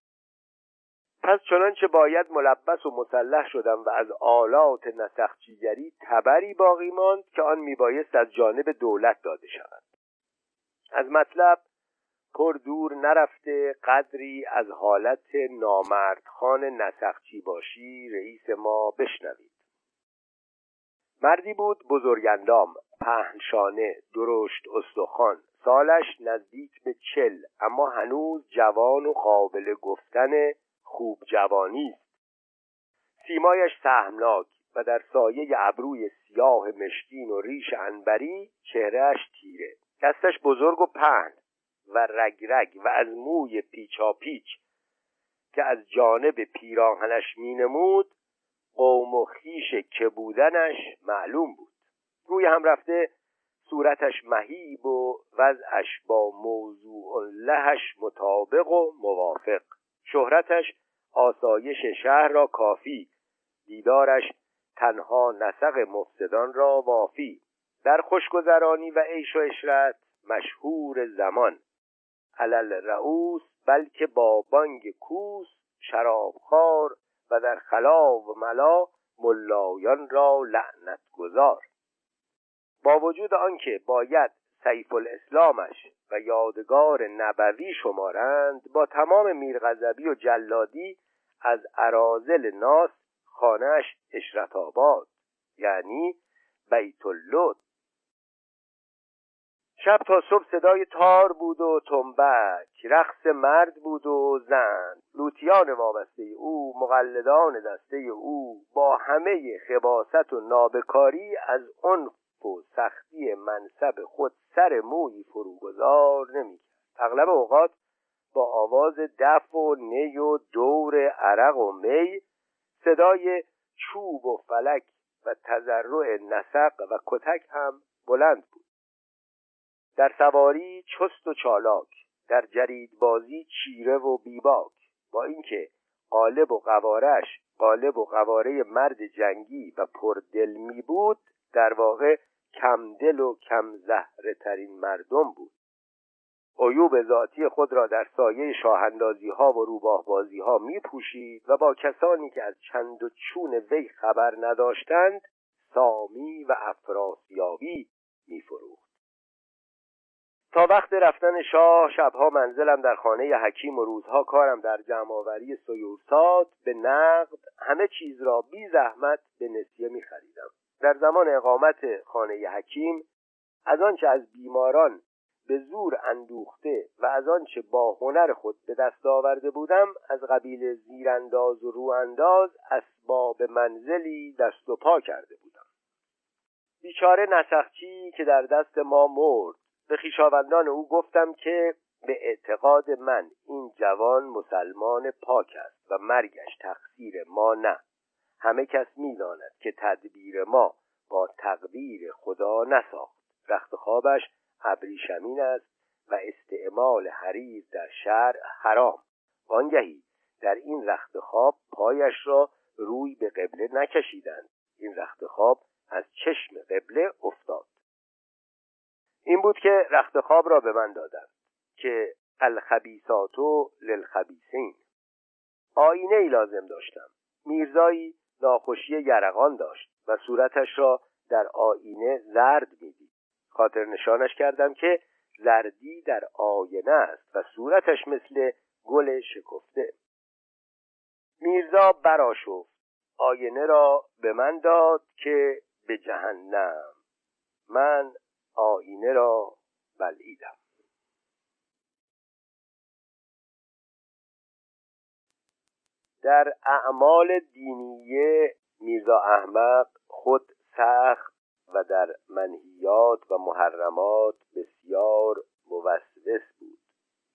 پس چنانچه باید ملبس و مسلح شدم و از آلات نسخچیگری تبری باقی ماند که آن میبایست از جانب دولت داده شود. از مطلب پر دور نرفته قدری از حالت نامردخان نسخچی باشی رئیس ما بشنوید. مردی بود بزرگندام پهنشانه درشت استخوان. سالش نزدیک به چل اما هنوز جوان و قابل گفتن خوب جوانی است. سیمایش سهمناک و در سایه ابروی سیاه مشکین و ریش انبری چهرهش تیره. دستش بزرگ و پهن. و رگرگ و از موی پیچا پیچ که از جانب پیراهنش مینمود قوم و خیش که بودنش معلوم بود. روی هم رفته صورتش مهیب و وضعش با موضوع لهش مطابق و موافق. شهرتش آسایش شهر را کافی دیدارش تنها نسق مفسدان را وافی. در خوشگذرانی و عیش و اشرت مشهور زمان. علل رؤوس بلکه با بانگ کوس شرابخوار و در خلا و ملا ملایان را لعنت گذار با وجود آنکه باید سیف الاسلامش و یادگار نبوی شمارند با تمام میرغضبی و جلادی از ارازل ناس خانهش اشرت آباد یعنی بیت اللطف شب تا صبح صدای تار بود و تنبک رقص مرد بود و زن. لوتیان وابسته او مقلدان دسته او با همه خباست و نابکاری از عنف و سختی منصب خود سر موی فروگذار نمی‌کرد. اغلب اوقات با آواز دف و نی و دور عرق و می صدای چوب و فلک و تذرع نسق و کتک هم بلند بود. در سواری چست و چالاک در جرید بازی چیره و بیباک با اینکه قالب و قوارش قالب و قواره مرد جنگی و پردل می بود در واقع کم دل و کم زهره ترین مردم بود عیوب ذاتی خود را در سایه شاهندازی ها و روباه بازی ها می پوشید و با کسانی که از چند و چون وی خبر نداشتند سامی و افراسیابی می فروخت. تا وقت رفتن شاه شبها منزلم در خانه حکیم و روزها کارم در جمعآوری سیورسات به نقد همه چیز را بی زحمت به نسیه می خریدم. در زمان اقامت خانه حکیم از آنچه از بیماران به زور اندوخته و از آنچه با هنر خود به دست آورده بودم از قبیل زیرانداز و روانداز اسباب منزلی دست و پا کرده بودم بیچاره نسخچی که در دست ما مرد به خیشاوندان او گفتم که به اعتقاد من این جوان مسلمان پاک است و مرگش تقصیر ما نه. همه کس می‌داند که تدبیر ما با تقدیر خدا نساخت. رخت خوابش ابریشمین است و استعمال حریر در شهر حرام. آنگهی در این رخت خواب پایش را روی به قبله نکشیدند. این رخت خواب از چشم قبله افتاد. این بود که رخت خواب را به من دادند که الخبیساتو للخبیسین آینه ای لازم داشتم. میرزایی ناخوشی یرقان داشت و صورتش را در آینه زرد می‌دید. خاطر نشانش کردم که زردی در آینه است و صورتش مثل گل شکفته. میرزا براشفت آینه را به من داد که به جهنم. من آینه را بلعیدم. در اعمال دینیه میرزا احمق خود سخت و در منهیات و محرمات بسیار موسوس بود.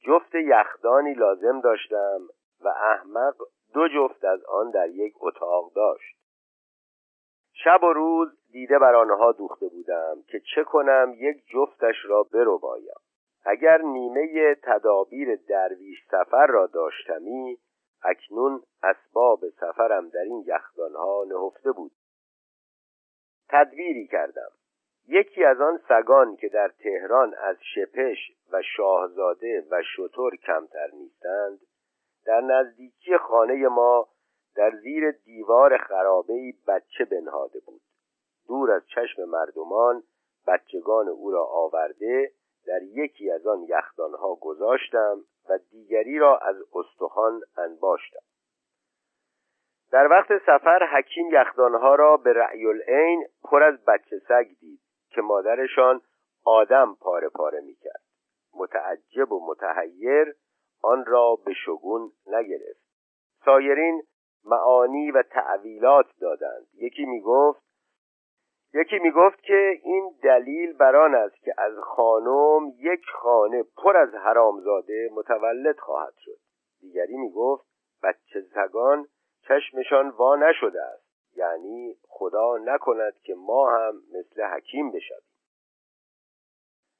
جفت یخدانی لازم داشتم و احمق دو جفت از آن در یک اتاق داشت. شب و روز دیده بر آنها دوخته بودم که چه کنم یک جفتش را برو بایم اگر نیمه تدابیر درویش سفر را داشتمی اکنون اسباب سفرم در این یخدانها نهفته بود. تدبیری کردم. یکی از آن سگان که در تهران از شپش و شاهزاده و شطور کمتر نیستند در نزدیکی خانه ما در زیر دیوار خرابه بچه بنهاده بود. دور از چشم مردمان بچگان او را آورده در یکی از آن یخدانها گذاشتم و دیگری را از استخوان انباشتم. در وقت سفر حکیم یخدانها را به رعی العین پر از بچه سگ دید که مادرشان آدم پاره پاره می‌کرد. متعجب و متحیر آن را به شگون نگرفت. سایرین معانی و تعویلات دادند. یکی می‌گفت یکی می‌گفت که این دلیل بر آن است که از خانم یک خانه پر از حرامزاده متولد خواهد شد. دیگری می‌گفت بچه زگان چشمشان وا نشده است. یعنی خدا نکند که ما هم مثل حکیم بشویم.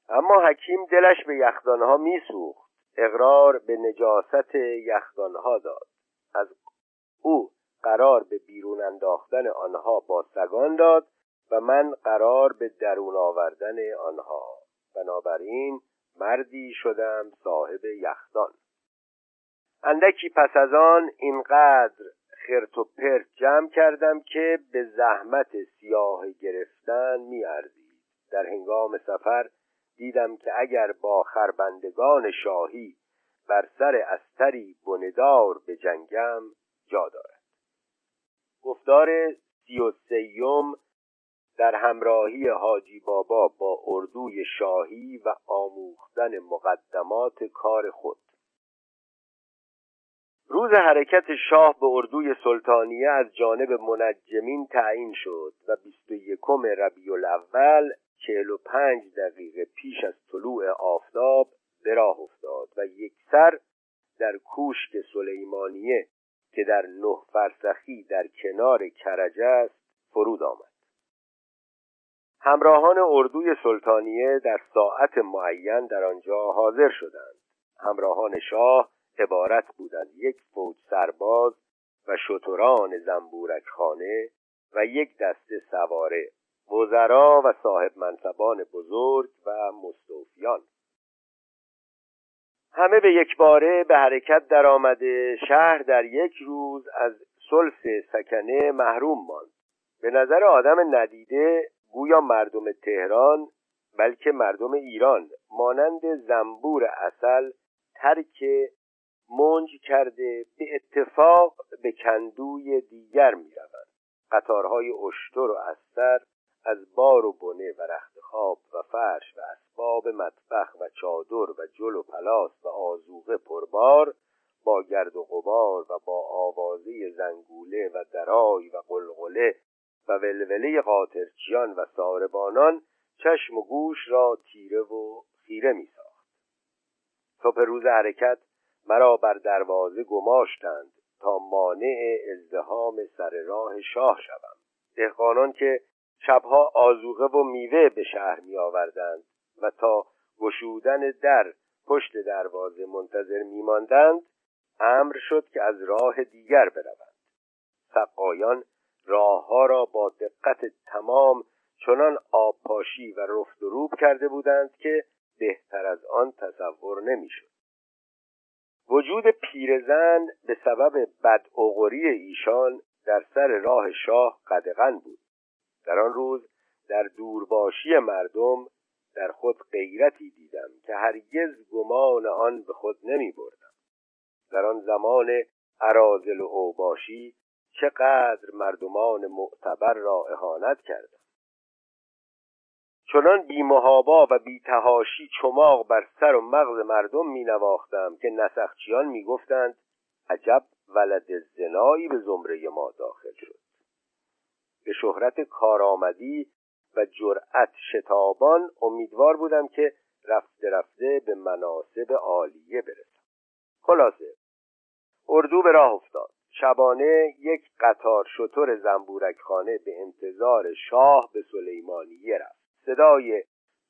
اما حکیم دلش به یخدانها میسوخت. اقرار به نجاست یخدانها داد. از او قرار به بیرون انداختن آنها با سگان داد و من قرار به درون آوردن آنها. بنابراین مردی شدم صاحب یخدان. اندکی پس از آن اینقدر خرت و پرت جمع کردم که به زحمت سیاه گرفتن میارزید در هنگام سفر دیدم که اگر با خربندگان شاهی بر سر استری بندار به جنگم جا دارد. گفتار سی و در همراهی حاجی بابا با اردوی شاهی و آموختن مقدمات کار خود. روز حرکت شاه به اردوی سلطانیه از جانب منجمین تعیین شد و بیست و یکم ربیع الاول چهل و پنج دقیقه پیش از طلوع آفتاب به راه افتاد و یک سر در کوشک سلیمانیه که در نه فرسخی در کنار کرج است فرود آمد. همراهان اردوی سلطانیه در ساعت معین در آنجا حاضر شدند. همراهان شاه عبارت بود از یک فوج سرباز و شتران زنبورک خانه و یک دسته سواره وزرا و صاحب منصبان بزرگ و مستوفیان. همه به یک باره به حرکت در آمده شهر در یک روز از سلس سکنه محروم ماند. به نظر آدم ندیده گویا مردم تهران بلکه مردم ایران مانند زنبور اصل ترک منج کرده به اتفاق به کندوی دیگر می روند قطارهای اشتر و استر از بار و بنه و رخت خواب و فرش و اسباب مطبخ و چادر و جل و پلاس و آزوغه پربار با گرد و غبار و با آوازه زنگوله و درای و قلقله و ولوله قاطرچیان و ساربانان چشم و گوش را تیره و خیره می ساخت صبح روز حرکت مرا بر دروازه گماشتند تا مانع ازدهام سر راه شاه شوم. دهقانان که شبها آزوغه و میوه به شهر می آوردند و تا گشودن در پشت دروازه منتظر می ماندند امر شد که از راه دیگر بروند. سقایان راهها را با دقت تمام چنان آبپاشی و رفت و روب کرده بودند که بهتر از آن تصور نمی‌شد. وجود پیرزن به سبب بدعقری ایشان در سر راه شاه قدغن بود. در آن روز در دورباشی مردم در خود غیرتی دیدم که هرگز گمان آن به خود نمی بردم در آن زمان عرازل و اوباشی چقدر مردمان معتبر را اهانت کردم چنان بیمهابا و بیتهاشی چماق بر سر و مغز مردم می نواختم که نسخچیان می گفتند عجب ولد زنایی به زمره ما داخل شد. به شهرت کارآمدی و جرأت شتابان امیدوار بودم که رفته رفته به مناسب عالیه برسم. خلاصه اردو به راه افتاد. شبانه یک قطار شطور زنبورک خانه به انتظار شاه به سلیمانیه رفت. صدای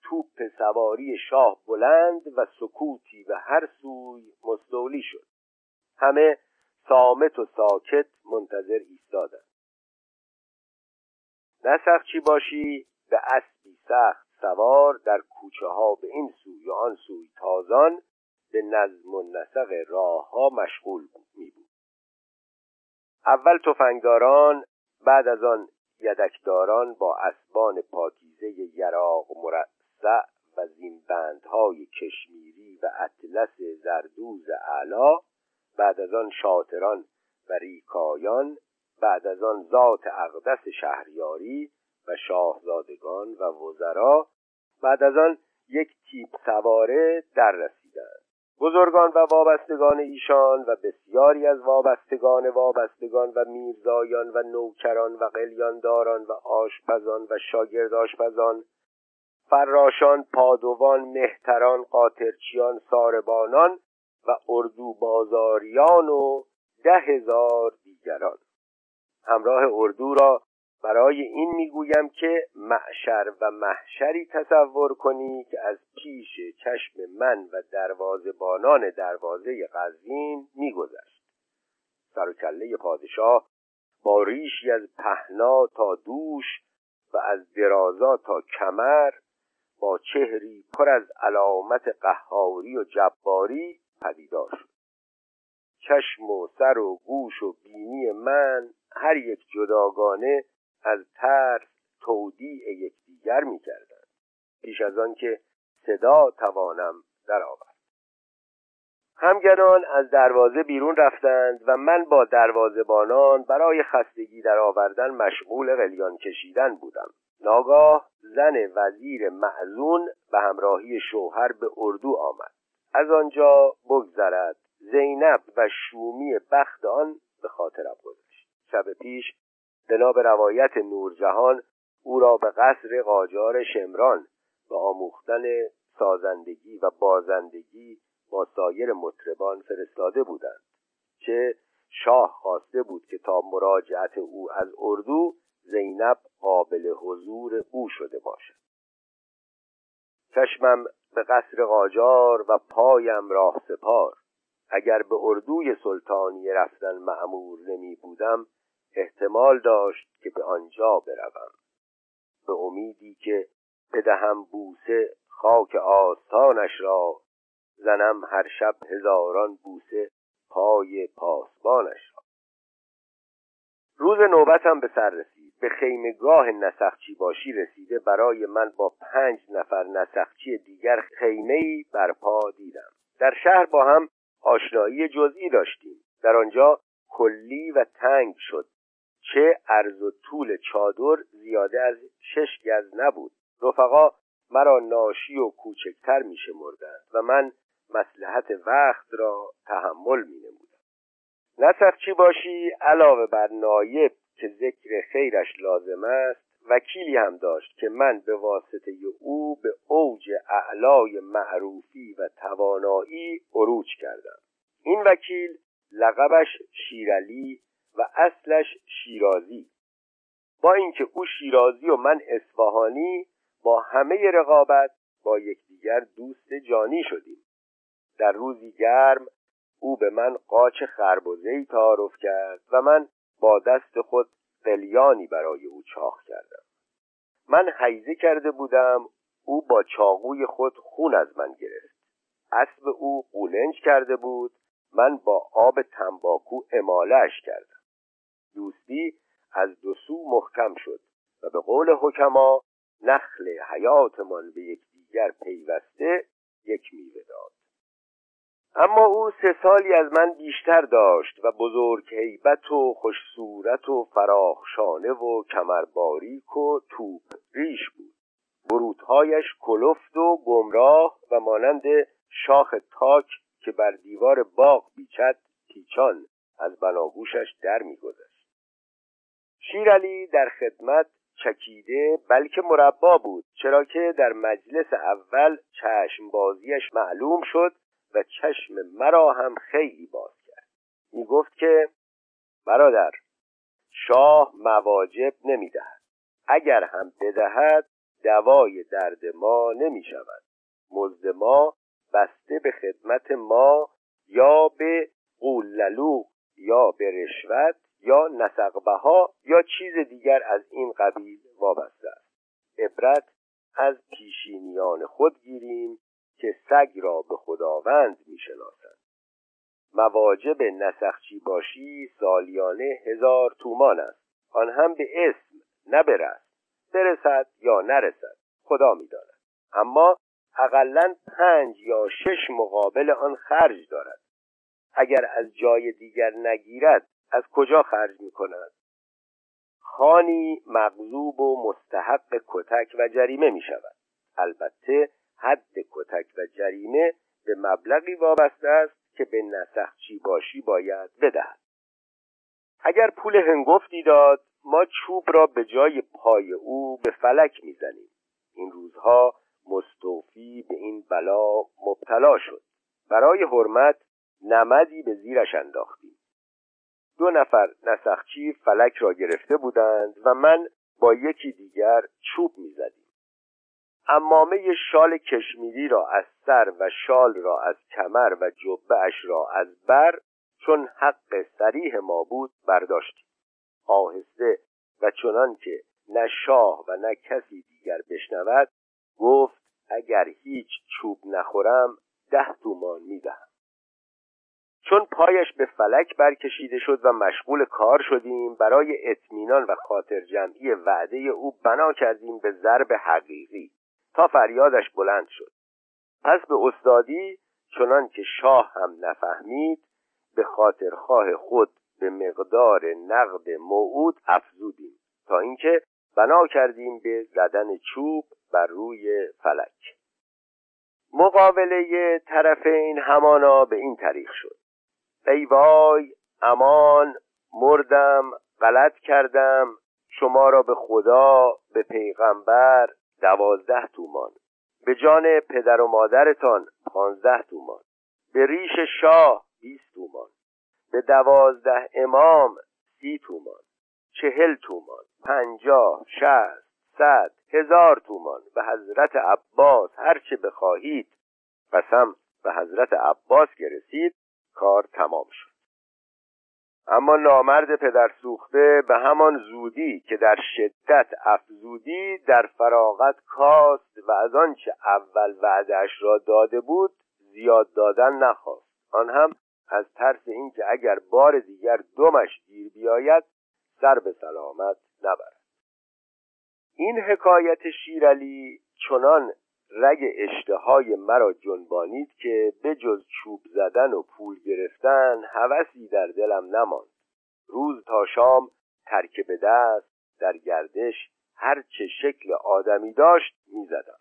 توپ سواری شاه بلند و سکوتی به هر سوی مستولی شد. همه سامت و ساکت منتظر ایستادند. نه چی باشی به اسبی سخت سوار در کوچه ها به این سوی و آن سوی تازان به نظم و نسق راه ها مشغول می بود. اول تفنگداران بعد از آن یدکداران با اسبان پاکیزه یراق مرصع و زینبندهای کشمیری و اطلس زردوز اعلا بعد از آن شاطران و ریکایان بعد از آن ذات اقدس شهریاری و شاهزادگان و وزرا بعد از آن یک تیپ سواره در رسیدند بزرگان و وابستگان ایشان و بسیاری از وابستگان وابستگان و میرزایان و نوکران و قلیانداران و آشپزان و شاگرد آشپزان فراشان پادوان مهتران قاطرچیان ساربانان و اردو بازاریان و ده هزار دیگران. همراه اردو را برای این می‌گویم که معشر و محشری تصور کنی که از پیش چشم من و بانان دروازه قزوین میگذشت. سر و کله پادشاه با ریشی از پهنا تا دوش و از درازا تا کمر با چهری پر از علامت قهاری و جباری پدیدار شد. چشم و سر و گوش و بینی من هر یک جداگانه از ترس تودیع یکدیگر می‌کردند. پیش از آن که صدا توانم درآورد. همگنان از دروازه بیرون رفتند و من با دروازهبانان برای خستگی در آوردن مشغول قلیان کشیدن بودم. ناگاه زن وزیر معزون به همراهی شوهر به اردو آمد. از آنجا بگذرد زینب و شومی بخت آن به خاطرم گذشت. شب پیش بنا به روایت نورجهان او را به قصر قاجار شمران به آموختن سازندگی و بازندگی با سایر مطربان فرستاده بودند چه شاه خواسته بود که تا مراجعت او از اردو زینب قابل حضور او شده باشد. چشمم به قصر قاجار و پایم راه سپار اگر به اردوی سلطانی رفتن معمور نمی بودم احتمال داشت که به آنجا بروم. به امیدی که بدهم بوسه خاک آستانش را زنم هر شب هزاران بوسه پای پاسبانش را. روز نوبتم به سر رسید. به خیمگاه نسخچی باشی رسیده برای من با پنج نفر نسخچی دیگر خیمه برپا دیدم. در شهر با هم آشنایی جزئی داشتیم. در آنجا کلی و تنگ شد. چه عرض و طول چادر زیاده از شش گز نبود. رفقا مرا ناشی و کوچکتر می شمردند و من مسلحت وقت را تحمل می نمودم. چی باشی علاوه بر نایب که ذکر خیرش لازم است وکیلی هم داشت که من به واسطه او به اوج اعلای معروفی و توانایی عروج کردم. این وکیل لقبش شیرعلی و اصلش شیرازی. با اینکه او شیرازی و من اصفهانی با همه رقابت با یکدیگر دوست جانی شدیم. در روزی گرم او به من قاچ خربزهای تعارف کرد و من با دست خود قلیانی برای او چاخ کردم. من حیزه کرده بودم او با چاقوی خود خون از من گرفت. اسب او قولنج کرده بود من با آب تنباکو امالش کردم. دوستی از دو سو محکم شد و به قول حکما نخل حیاتمان به یکدیگر پیوسته یک میوه داد. اما او سه سالی از من بیشتر داشت و بزرگ هیبت و خوش صورت و فراخشانه و کمرباریک و توپ ریش بود. بروتهایش کلفت و گمراه و مانند شاخ تاک که بر دیوار باغ بیچد پیچان از بناگوشش در میگذشت. شیرعلی در خدمت چکیده بلکه مربا بود. چرا که در مجلس اول چشم بازیش معلوم شد و چشم مرا هم خیلی باز کرد. می گفت که برادر شاه مواجب نمی دهد اگر هم بدهد دوای درد ما نمی شود مزد ما بسته به خدمت ما یا به قوللو یا به رشوت یا نسقبها یا چیز دیگر از این قبیل وابسته است. عبرت از پیشینیان خود گیریم که سگ را به خداوند می‌شناسند. مواجب نسخچی باشی سالیانه هزار تومان است. آن هم به اسم نه برسد یا نرسد خدا می‌داند. اما اقلا پنج یا شش مقابل آن خرج دارد. اگر از جای دیگر نگیرد از کجا خرج می کند خانی مغضوب و مستحق کتک و جریمه می شود البته حد کتک و جریمه به مبلغی وابسته است که به نسخچی باشی باید بدهد. اگر پول هنگفتی داد ما چوب را به جای پای او به فلک می‌زنیم. این روزها مستوفی به این بلا مبتلا شد. برای حرمت نمدی به زیرش انداختیم. دو نفر نسخچی فلک را گرفته بودند و من با یکی دیگر چوب می‌زدیم. امامه شال کشمیری را از سر و شال را از کمر و جبه اش را از بر چون حق سریح ما بود برداشتیم. آهسته و چنان که نه شاه و نه کسی دیگر بشنود گفت اگر هیچ چوب نخورم ده تومان می‌دهم. چون پایش به فلک برکشیده شد و مشغول کار شدیم برای اطمینان و خاطر جمعی وعده او بنا کردیم به ضرب حقیقی تا فریادش بلند شد. پس به استادی چنان که شاه هم نفهمید به خاطرخواه خود به مقدار نقد موعود افزودیم تا اینکه بنا کردیم به زدن چوب بر روی فلک. مقابله طرفین همانا به این طریق شد. ای وای امان مردم غلط کردم شما را به خدا به پیغمبر دوازده تومان. به جان پدر و مادرتان پانزده تومان. به ریش شاه بیست تومان. به دوازده امام سی تومان. چهل تومان. پنجاه شهست صد هزار تومان. به حضرت عباس هرچه بخواهید. قسم به حضرت عباس که رسید کار تمام شد. اما نامرد پدر سوخته به همان زودی که در شدت افزودی در فراغت کاست و از آنچه اول وعدش را داده بود زیاد دادن نخواست. آن هم از ترس اینکه اگر بار دیگر دمش گیر بیاید سر به سلامت نبرد. این حکایت شیرعلی چنان رگ اشتهای مرا جنبانید که به جز چوب زدن و پول گرفتن هوسی در دلم نماند. روز تا شام ترک به دست در گردش هر چه شکل آدمی داشت می‌زدم.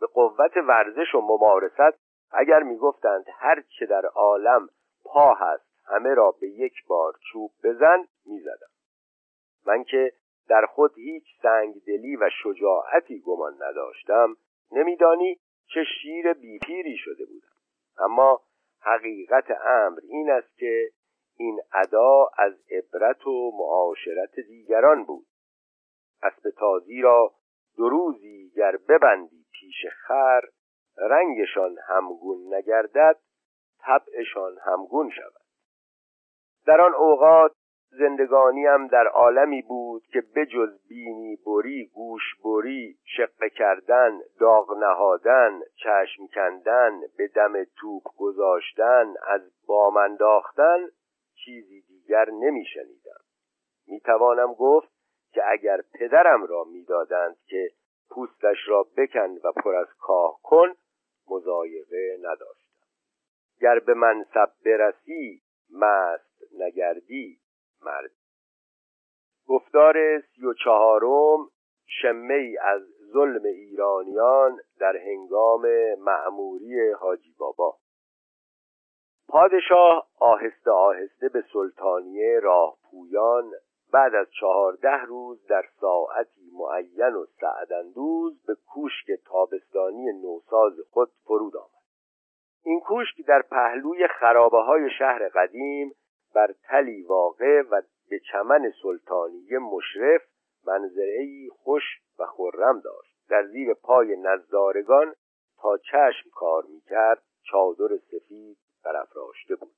به قوت ورزش و ممارست اگر می‌گفتند هر چه در عالم پا هست همه را به یک بار چوب بزن می‌زدم. من که در خود هیچ سنگدلی و شجاعتی گمان نداشتم نمیدانی چه شیر بیپیری شده بودم. اما حقیقت امر این است که این ادا از عبرت و معاشرت دیگران بود. اسب تازی را دو روزی گر ببندی پیش خر رنگشان همگون نگردد طبعشان همگون شود. در آن اوقات زندگانیم در عالمی بود که بجز بینی بری گوش بری شقه کردن داغ نهادن چشم کندن به دم توپ گذاشتن از بام انداختن چیزی دیگر نمیشنیدم. می‌توانم گفت که اگر پدرم را می‌دادند که پوستش را بکن و پر از کاه کن مزایقه نداشتم. گر به منصب برسی مست نگردی. مرد. گفتار سی و چهارم شمه ای از ظلم ایرانیان در هنگام معموری حاجی بابا. پادشاه آهسته آهسته به سلطانیه راهپویان بعد از چهارده روز در ساعتی معین و سعدندوز به کوشک تابستانی نوساز خود فرود آمد. این کوشک در پهلوی خرابه های شهر قدیم بر تلی واقع و به چمن سلطانیه مشرف منظره خوش و خرم داشت. در زیر پای نظارگان تا چشم کار می‌کرد چادر سفید برافراشته بود.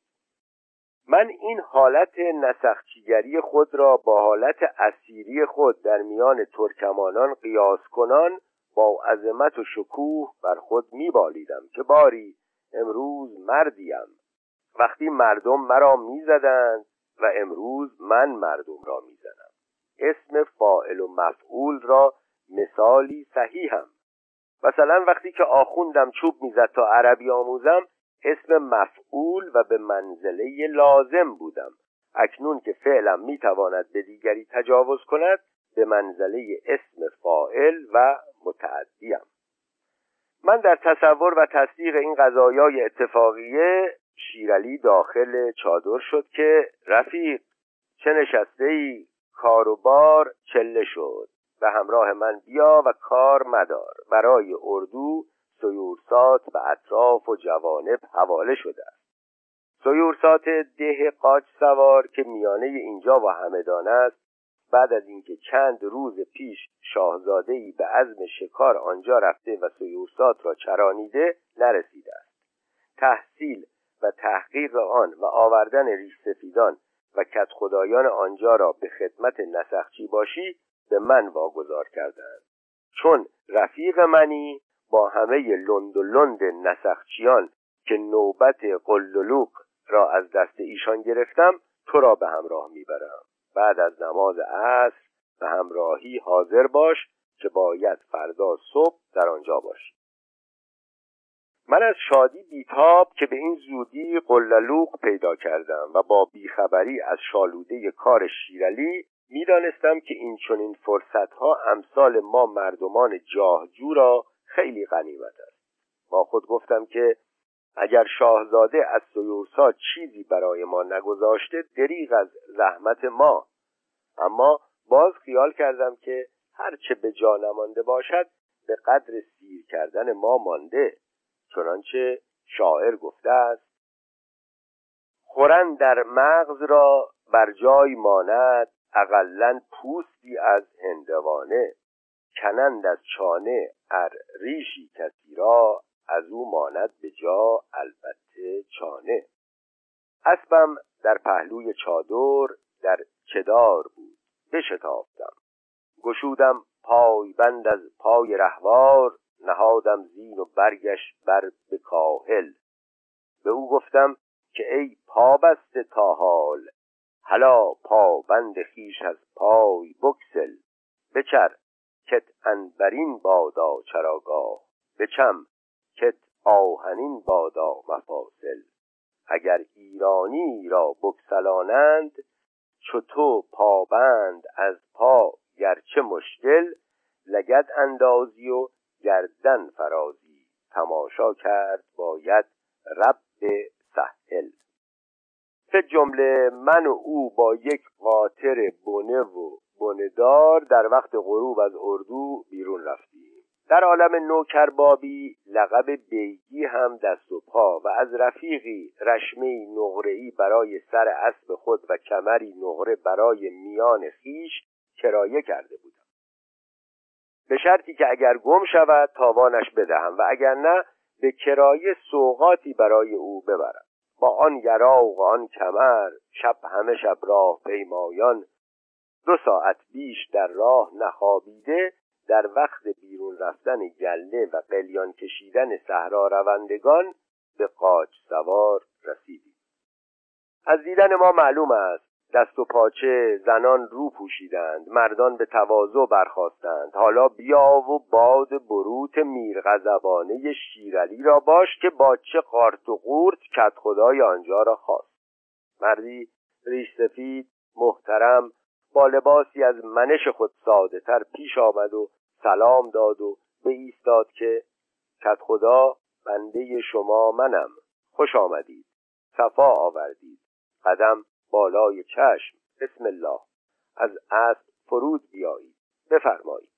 من این حالت نسخچیگری خود را با حالت اسیری خود در میان ترکمانان قیاس کنان با عظمت و شکوه بر خود میبالیدم که باری امروز مردیم. وقتی مردم مرا می‌زدند و امروز من مردم را می‌زنم. اسم فائل و مفعول را مثالی صحیحم. مثلا وقتی که آخوندم چوب می‌زد تا عربی آموزم اسم مفعول و به منزله لازم بودم. اکنون که فعلم می‌تواند به دیگری تجاوز کند به منزله اسم فائل و متعدیم. من در تصور و تصدیق این قضایای اتفاقیه شیرعلی داخل چادر شد که رفیق چه نشسته ای کار و بار چله شد و همراه من بیا و کار مدار. برای اردو سیورسات و اطراف و جوانب حواله شده است. سیورسات ده قاچ سوار که میانه اینجا و همدان است. بعد از اینکه چند روز پیش شاهزاده ای به عزم شکار آنجا رفته و سیورسات را چرانیده نرسیده است. تحصیل و تحقیق آن و آوردن ریش سفیدان و کت خدایان آنجا را به خدمت نسخچی باشی به من واگذار کردند. چون رفیق منی با همه لند و لند نسخچیان که نوبت قلدلوق را از دست ایشان گرفتم تو را به همراه می‌برم. بعد از نماز عصر به همراهی حاضر باش که باید فردا صبح در آنجا باشی. من از شادی بیتاب که به این زودی قللوق پیدا کردم و با بیخبری از شالوده کار شیرلی می‌دانستم که این چنین فرصتها امثال ما مردمان جاهجو را خیلی غنیمت است. با خود گفتم که اگر شاهزاده از سیورسا چیزی برای ما نگذاشته دریغ از زحمت ما. اما باز خیال کردم که هرچه به جا نمانده باشد به قدر سیر کردن ما مانده. چنانچه شاعر گفته است خورن در مغز را بر جای ماند اقلا پوستی از هندوانه کنند از چانه ار ریشی کسی را از او ماند به جا البته چانه. اسبم در پهلوی چادر در چدار بود بشتافتم. گشودم پای بند از پای رهوار نهادم زین و برگش بر به کاهل. به او گفتم که ای پابست تا حال هلا پابند خیش از پای بکسل بچر کت انبرین بادا چراگاه. بچم کت آهنین بادا مفاصل. اگر ایرانی را بکسلانند چو تو پابند از پا گرچه مشکل لگد اندازی و گردن فرازی تماشا کرد باید رب سهل. به جمله من و او با یک قاطر بنه و بندار در وقت غروب از اردو بیرون رفتیم. در عالم نوکربابی لقب بیگی هم دست و پا و از رفیقی رشمه نقره‌ای برای سر اسب خود و کمری نقره برای میان خیش کرایه کرده بودم. به شرطی که اگر گم شود تاوانش بدهم و اگر نه به کرایه سوقاتی برای او ببرم. با آن یراق و آن کمر شب همه شب راه پیمایان. دو ساعت بیش در راه نخوابیده در وقت بیرون رفتن گله و قلیان کشیدن صحرا روندگان به قاچ سوار رسیدیم. از دیدن ما معلوم است دست و پاچه زنان رو پوشیدند مردان به تواضع برخواستند حالا بیا و باد بروت میرغضبانه شیرعلی را باش که با چه قارت و قورت کت خدای آنجا را خواست. مردی ریش سفید محترم با لباسی از منش خود ساده تر پیش آمد و سلام داد و به ایستاد که کت خدا بنده شما منم. خوش آمدید. صفا آوردید. قدم بالای چشم. بسم الله. از اسب فرود بیایید. بفرمایید.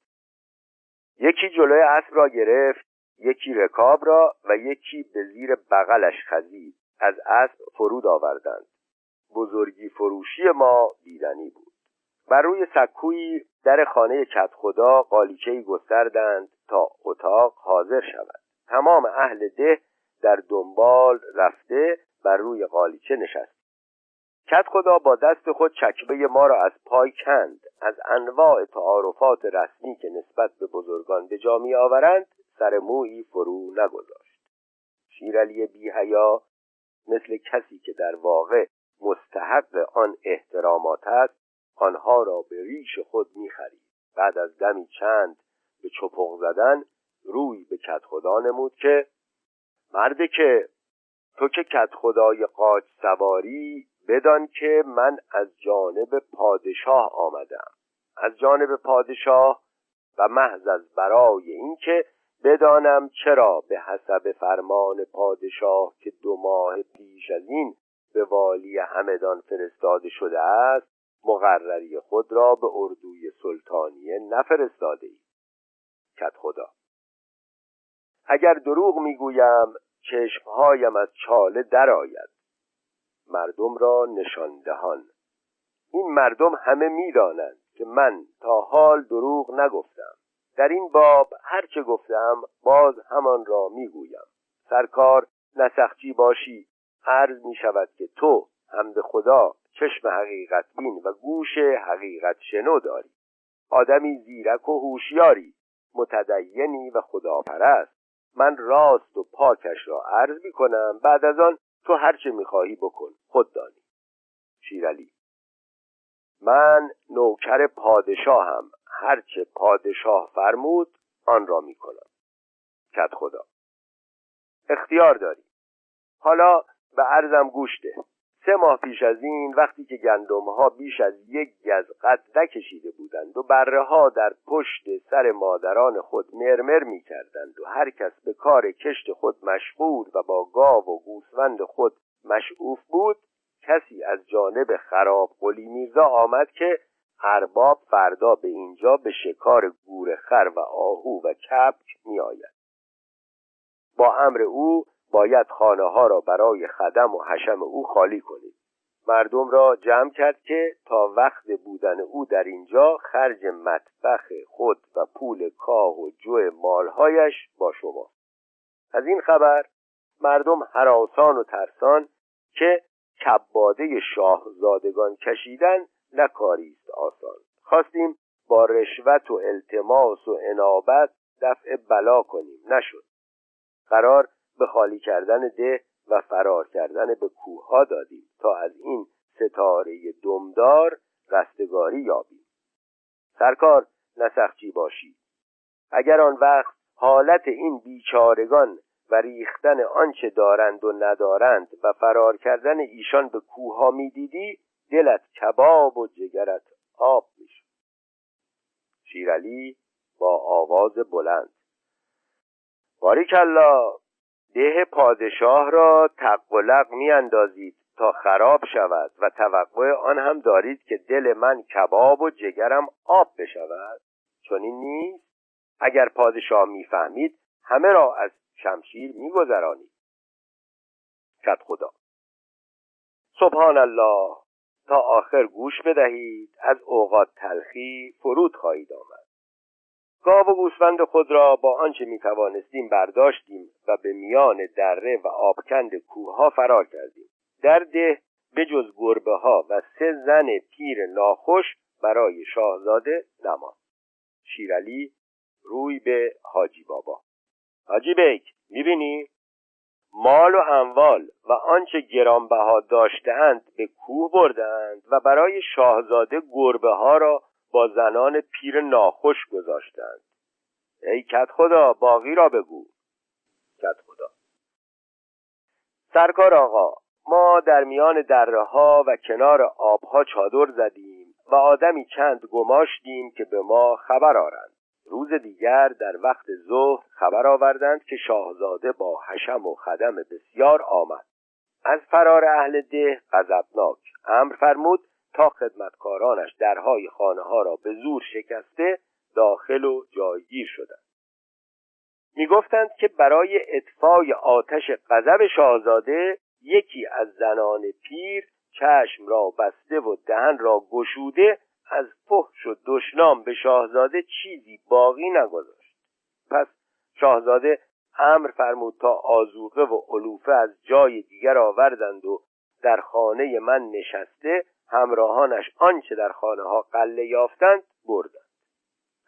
یکی جلوی اسب را گرفت یکی رکاب را و یکی به زیر بغلش خزید. از اسب فرود آوردند. بزرگی فروشی ما دیدنی بود. بر روی سکویی در خانه کت خدا قالیچهای گستردند تا اتاق حاضر شود. تمام اهل ده در دنبال رفته بر روی قالیچه نشست کت خدا با دست خود چکبه ما را از پای کند. از انواع تعارفات رسمی که نسبت به بزرگان به جا می آورند سر مویی فرو نگذاشت. شیرعلی بیهیا مثل کسی که در واقع مستحق آن احترامات است آنها را به ریش خود می‌خرید بعد از دمی چند به چپق زدن روی به کت خدا نمود که مرد که تو که کت خدای قاج سواری بدان که من از جانب پادشاه آمدم. از جانب پادشاه و محض از برای اینکه بدانم چرا به حسب فرمان پادشاه که دو ماه پیش از این به والی همدان فرستاده شده است مقرری خود را به اردوی سلطانیه نفرستاده ای. کت خدا. اگر دروغ می‌گویم چشمهایم از چاله درآید. مردم را نشان دهان. این مردم همه می‌دانند که من تا حال دروغ نگفتم. در این باب هرچه گفتم باز همان را می‌گویم. سرکار نسخچی باشی. عرض می شود که تو هم به خدا چشم حقیقت بین و گوش حقیقت شنو داری. آدمی زیرک و هوشیاری متدینی و خداپرست. من راست و پاکش را عرض می کنم بعد از آن تو هرچه می‌خواهی بکن خود دانی. شیرعلی. من نوکر پادشاهم. هرچه پادشاه فرمود آن را می‌کنم. کت خدا. اختیار داری. حالا به عرضم گوش ده. سه ماه پیش از این وقتی که گندم ها بیش از یک گز قد نکشیده بودند و بره ها در پشت سر مادران خود مرمر می کردند و هر کس به کار کشت خود مشغول و با گاو و گوسفند خود مشعوف بود کسی از جانب خراب قلی میرزا آمد که ارباب فردا به اینجا به شکار گور خر و آهو و کپک می آید. با امر او باید خانه ها را برای خدم و حشم او خالی کنید مردم را جمع کرد که تا وقت بودن او در اینجا خرج مطبخ خود و پول کاه و جو مالهایش با شما. از این خبر مردم حراسان و ترسان که کباده شاهزادگان کشیدن نکاری است آسان. خواستیم با رشوت و التماس و انابت دفع بلا کنیم. نشد. قرار به خالی کردن ده و فرار کردن به کوه دادیم تا از این ستاره دمدار رستگاری یابیم. سرکار نسخچی باشی. اگر آن وقت حالت این بیچارگان و ریختن آنچه دارند و ندارند و فرار کردن ایشان به کوه ها می‌دیدی دلت کباب و جگرت آب می‌شد. شیرعلی با آواز بلند. باریکلا! ده پادشاه را تقلق می اندازید تا خراب شود و توقع آن هم دارید که دل من کباب و جگرم آب بشود. چون این نیست؟ اگر پادشاه می‌فهمید همه را از شمشیر میگذرانید. کت خدا. سبحان الله. تا آخر گوش بدهید از اوقات تلخی فرود خواهید آمد. گاو و گوسفند خود را با آنچه می توانستیم برداشتیم و به میان دره و آبکند کوه ها فرار کردیم. در ده به جز گربه ها و سه زن پیر ناخوش برای شاهزاده نماند. شیرالی روی به حاجی بابا. حاجی بیک می‌بینی؟ مال و اموال و آنچه گرانبها داشتهاند به کوه بردند و برای شاهزاده گربه ها را با زنان پیر ناخوش گذاشتند. ای کت خدا باقی را بگو. کت خدا سرکار آقا ما در میان دره ها و کنار آبها چادر زدیم و آدمی چند گماشتیم که به ما خبر آرند. روز دیگر در وقت ظهر خبر آوردند که شاهزاده با حشم و خدم بسیار آمد. از فرار اهل ده غضبناک. امر فرمود تا خدمتکارانش درهای خانه ها را به زور شکسته داخل و جایگیر شدند. می‌گفتند که برای اطفای آتش غضب شاهزاده یکی از زنان پیر چشم را بسته و دهن را گشوده از فحش و دشنام به شاهزاده چیزی باقی نگذاشت. پس شاهزاده امر فرمود تا آزوقه و علوفه از جای دیگر آوردند و در خانه من نشسته همراهانش آنچه در خانه ها قله یافتند بردند.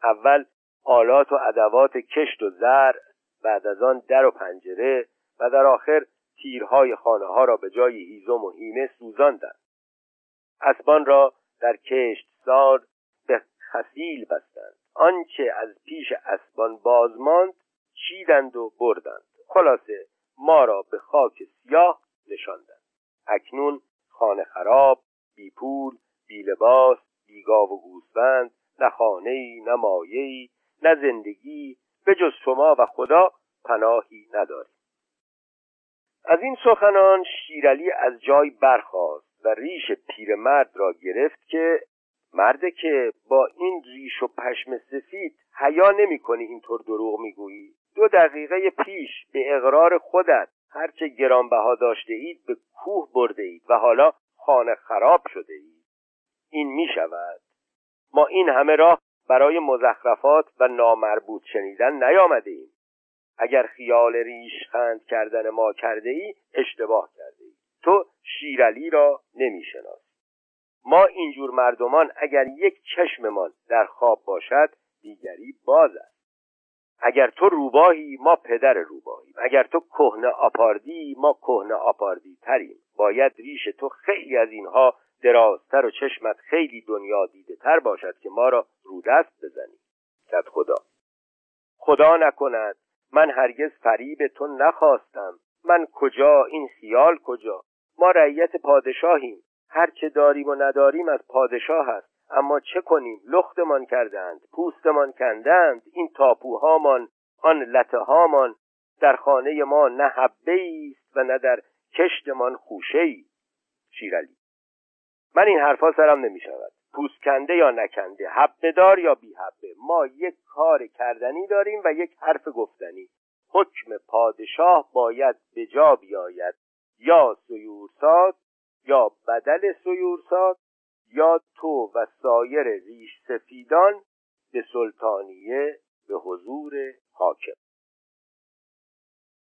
اول آلات و ادوات کشت و زر بعد از آن در و پنجره و در آخر تیرهای خانه ها را به جای هیزم و هیمه سوزاندند. اسبان را در کشت سار به خسیل بستند. آنچه از پیش اسبان بازماند چیدند و بردند. خلاصه ما را به خاک سیاه نشاندند. اکنون خانه خراب بی پول بی لباس بی گاو و گوسفند نه خانه نه مایه نه زندگی به جز شما و خدا پناهی نداریم. از این سخنان شیرعلی از جای برخاست و ریش پیرمرد را گرفت که مرده که با این ریش و پشم سفید حیا کنی اینطور دروغ می‌گویی. دو دقیقه پیش به اقرار خودت هرچه گرانبها داشته اید به کوه برده اید و حالا خانه خراب شده اید این می شود ما این همه راه برای مزخرفات و نامربوط شنیدن نیامده ایم اگر خیال ریش خند کردن ما کرده ای اشتباه کرده ای تو شیرعلی را نمی‌شناسی ما اینجور مردمان اگر یک چشممان در خواب باشد دیگری باز است. اگر تو روباهی ما پدر روباهیم. اگر تو کهنه آپاردی ما کهنه آپاردی تریم باید ریش تو خیلی از اینها درازتر و چشمت خیلی دنیا دیده تر باشد که ما را رودست بزنی. کت خدا. خدا نکند. من هرگز فریب تو نخواستم. من کجا؟ این خیال کجا؟ ما رعیت پادشاهیم. هر چه داریم و نداریم از پادشاه است اما چه کنیم؟ لختمان کردند پوستمان کندند این تاپوهامان آن لطه هامان در خانه ما نه حبه است و نه در کشتمان خوشه ای شیرالی من این حرفا سرم نمی شود پوست کنده یا نکنده حبه دار یا بی حبه ما یک کار کردنی داریم و یک حرف گفتنی. حکم پادشاه باید به جا بیاید یا سیورساد یا بدل سیورساد یا تو و سایر ریش سفیدان به سلطانیه به حضور حاکم.